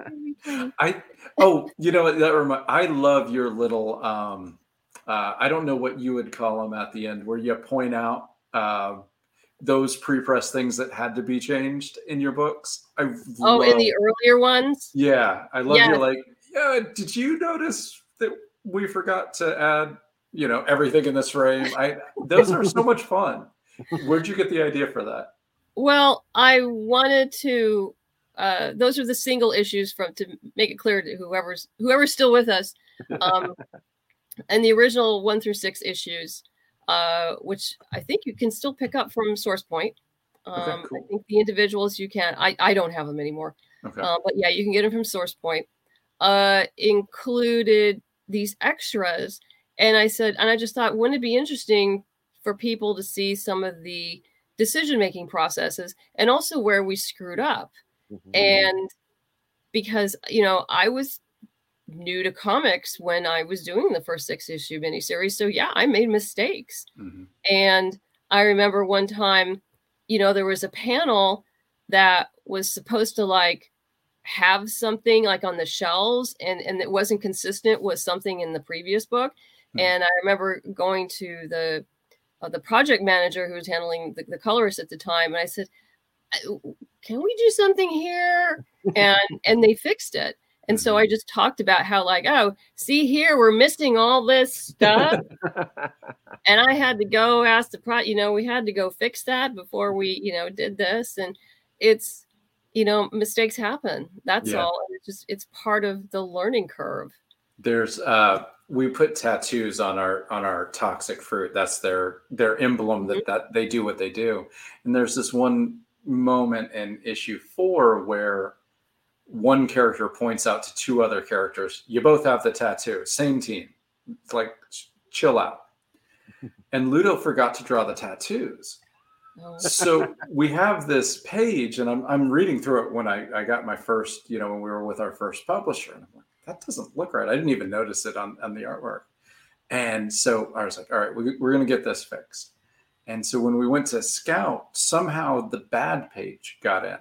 very [LAUGHS] tiny. I oh, you know that remind I love your little um uh I don't know what you would call them at the end where you point out uh, those pre-press things that had to be changed in your books. I Oh, in the earlier ones. Yeah, I love Yes. you're like, yeah, did you notice that we forgot to add, you know, everything in this frame? I those are so much fun. Where'd you get the idea for that? Well, I wanted to. Uh, those are the single issues from to make it clear to whoever's whoever's still with us. Um, and the original one through six issues, uh, which I think you can still pick up from Source Point. Um, cool. I think the individuals you can. I I don't have them anymore. Okay. Uh, but yeah, you can get them from Source Point. Uh, included these extras, and I said, and I just thought, wouldn't it be interesting for people to see some of the decision making processes and also where we screwed up? Mhm. And because you know, I was new to comics when I was doing the first six issue miniseries, so yeah, I made mistakes. Mhm. And I remember one time, you know, there was a panel that was supposed to like have something like on the shelves and and it wasn't consistent with something in the previous book. Hmm. And I remember going to the uh, the project manager who was handling the, the colorist at the time, and I said, "Can we do something here?" [LAUGHS] And and they fixed it. And so I just talked about how like, oh, see here, we're missing all this stuff [LAUGHS] and I had to go ask the pro, you know, we had to go fix that before we, you know, did this. And it's, you know, mistakes happen. That's Yeah. all. It's just, it's part of the learning curve. There's uh we put tattoos on our on our toxic fruit. That's their their emblem that that they do what they do. And there's this one moment in issue 4 where one character points out to two other characters, you both have the tattoo, same team. It's like chill out. [LAUGHS] And Ludo forgot to draw the tattoos. Oh, so [LAUGHS] we have this page and I'm, I'm reading through it when I, I got my first you know when we were with our first publisher and i'm like that doesn't look right i didn't even notice it on, on the artwork and so i was like all right we, we're going to get this fixed and so when we went to scout somehow the bad page got in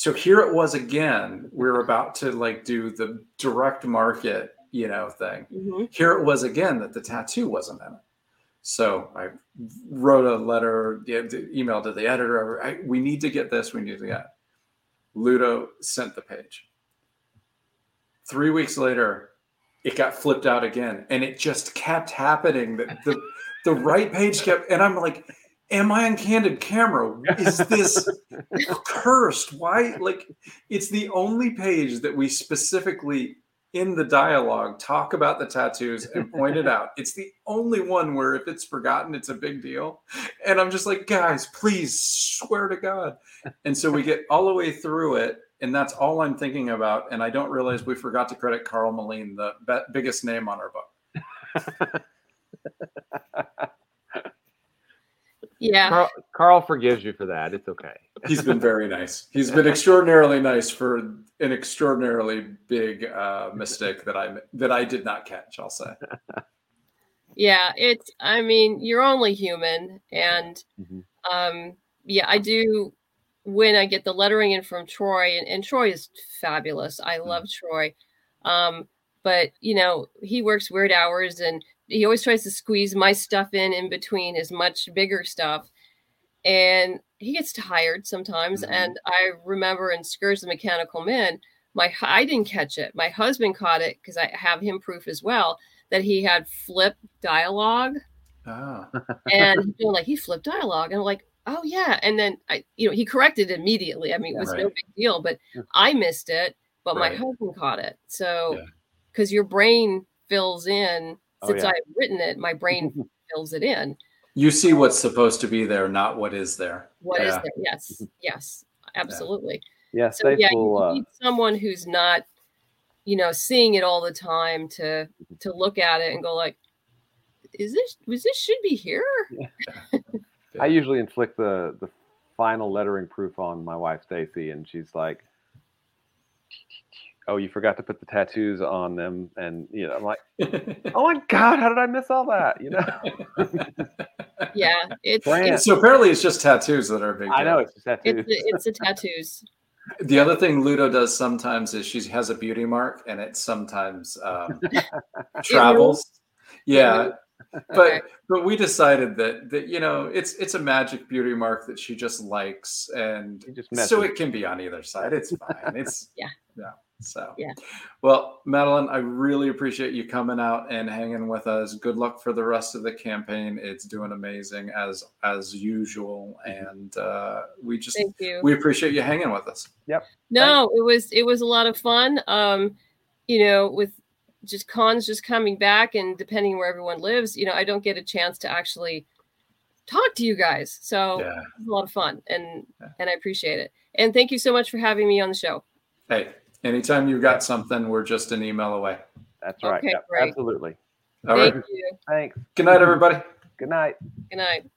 so here it was again we were about to like do the direct market you know thing mhm. here it was again that the tattoo wasn't in it. So I wrote a letter, email to the editor. I, we need to get this. We need to get. Ludo sent the page. Three weeks later, it got flipped out again, and it just kept happening. That the the right page kept, and I'm like, "Am I on candid camera? Is this [LAUGHS] cursed? Why? Like, it's the only page that we specifically in the dialogue talk about the tattoos and point it out. It's the only one where if it's forgotten, it's a big deal. And I'm just like, guys, please swear to God. And so we get all the way through it, and that's all I'm thinking about. And I don't realize we forgot to credit Karl Moline, the be- biggest name on our book. [LAUGHS] Yeah. Karl, Karl forgives you for that. It's okay. He's been very nice. He's [LAUGHS] been extraordinarily nice for an extraordinarily big uh, mistake that I that I did not catch. I'll say. [LAUGHS] Yeah. It's, I mean, you're only human. And, Mhm. um, yeah, I do when I get the lettering in from Troy, and, and Troy is fabulous. I love Troy. Um, but you know, he works weird hours and he always tries to squeeze my stuff in in between his much bigger stuff. And he gets tired sometimes. Mhm. And I remember in Scourge the Mechanical Men, my I didn't catch it. My husband caught it because I have him proof as well that he had flip dialogue Ah, [LAUGHS] and he's doing like he flipped dialogue and I'm like oh yeah and then i you know he corrected it immediately i mean it was no big deal but i missed it but my husband caught it so Yeah. because your brain fills in Oh, since yeah. i've written it my brain [LAUGHS] fills it in you see what's supposed to be there, not what is there. What is Yeah. there yes [LAUGHS] yes absolutely Yeah, so yeah you. Uh, need someone who's not you know, seeing it all the time to [LAUGHS] to look at it and go like, is this was this should be here? I usually inflict the the final lettering proof on my wife Stacy, and she's like, "Oh, you forgot to put the tattoos on them," and you know, I'm like, [LAUGHS] "Oh my god, how did I miss all that?" You know. [LAUGHS] Yeah, it's it's, so apparently it's just tattoos that are big. I know it's just tattoos. it's, the, it's the tattoos. The other thing Ludo does sometimes is she has a beauty mark, and it sometimes um, [LAUGHS] travels. Yeah, but Okay. but we decided that that you know it's it's a magic beauty mark that she just likes, and just so it can be on either side. It's fine. It's Yeah. yeah. So Yeah. Well, Madeleine, I really appreciate you coming out and hanging with us. Good luck for the rest of the campaign. It's doing amazing as as usual, and uh, we just Thank you. we appreciate you hanging with us. Yep. No, it was it was a lot of fun. Um, you know, with just cons just coming back and depending where everyone lives, you know, I don't get a chance to actually talk to you guys. So Yeah. it was a lot of fun and Yeah. and I appreciate it. And thank you so much for having me on the show. Hey, anytime you got something, we're just an email away. That's right. Okay, Yep, great. absolutely. All right. thank you. Thanks. Good night, everybody. Good night. Good night.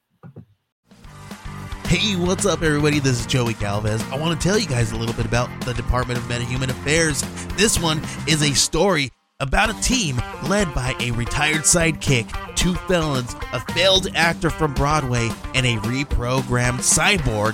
Hey, what's up, everybody? This is Joey Galvez. I want to tell you guys a little bit about the Department of Metahuman Affairs. This one is a story about a team led by a retired sidekick, two felons, a failed actor from Broadway, and a reprogrammed cyborg.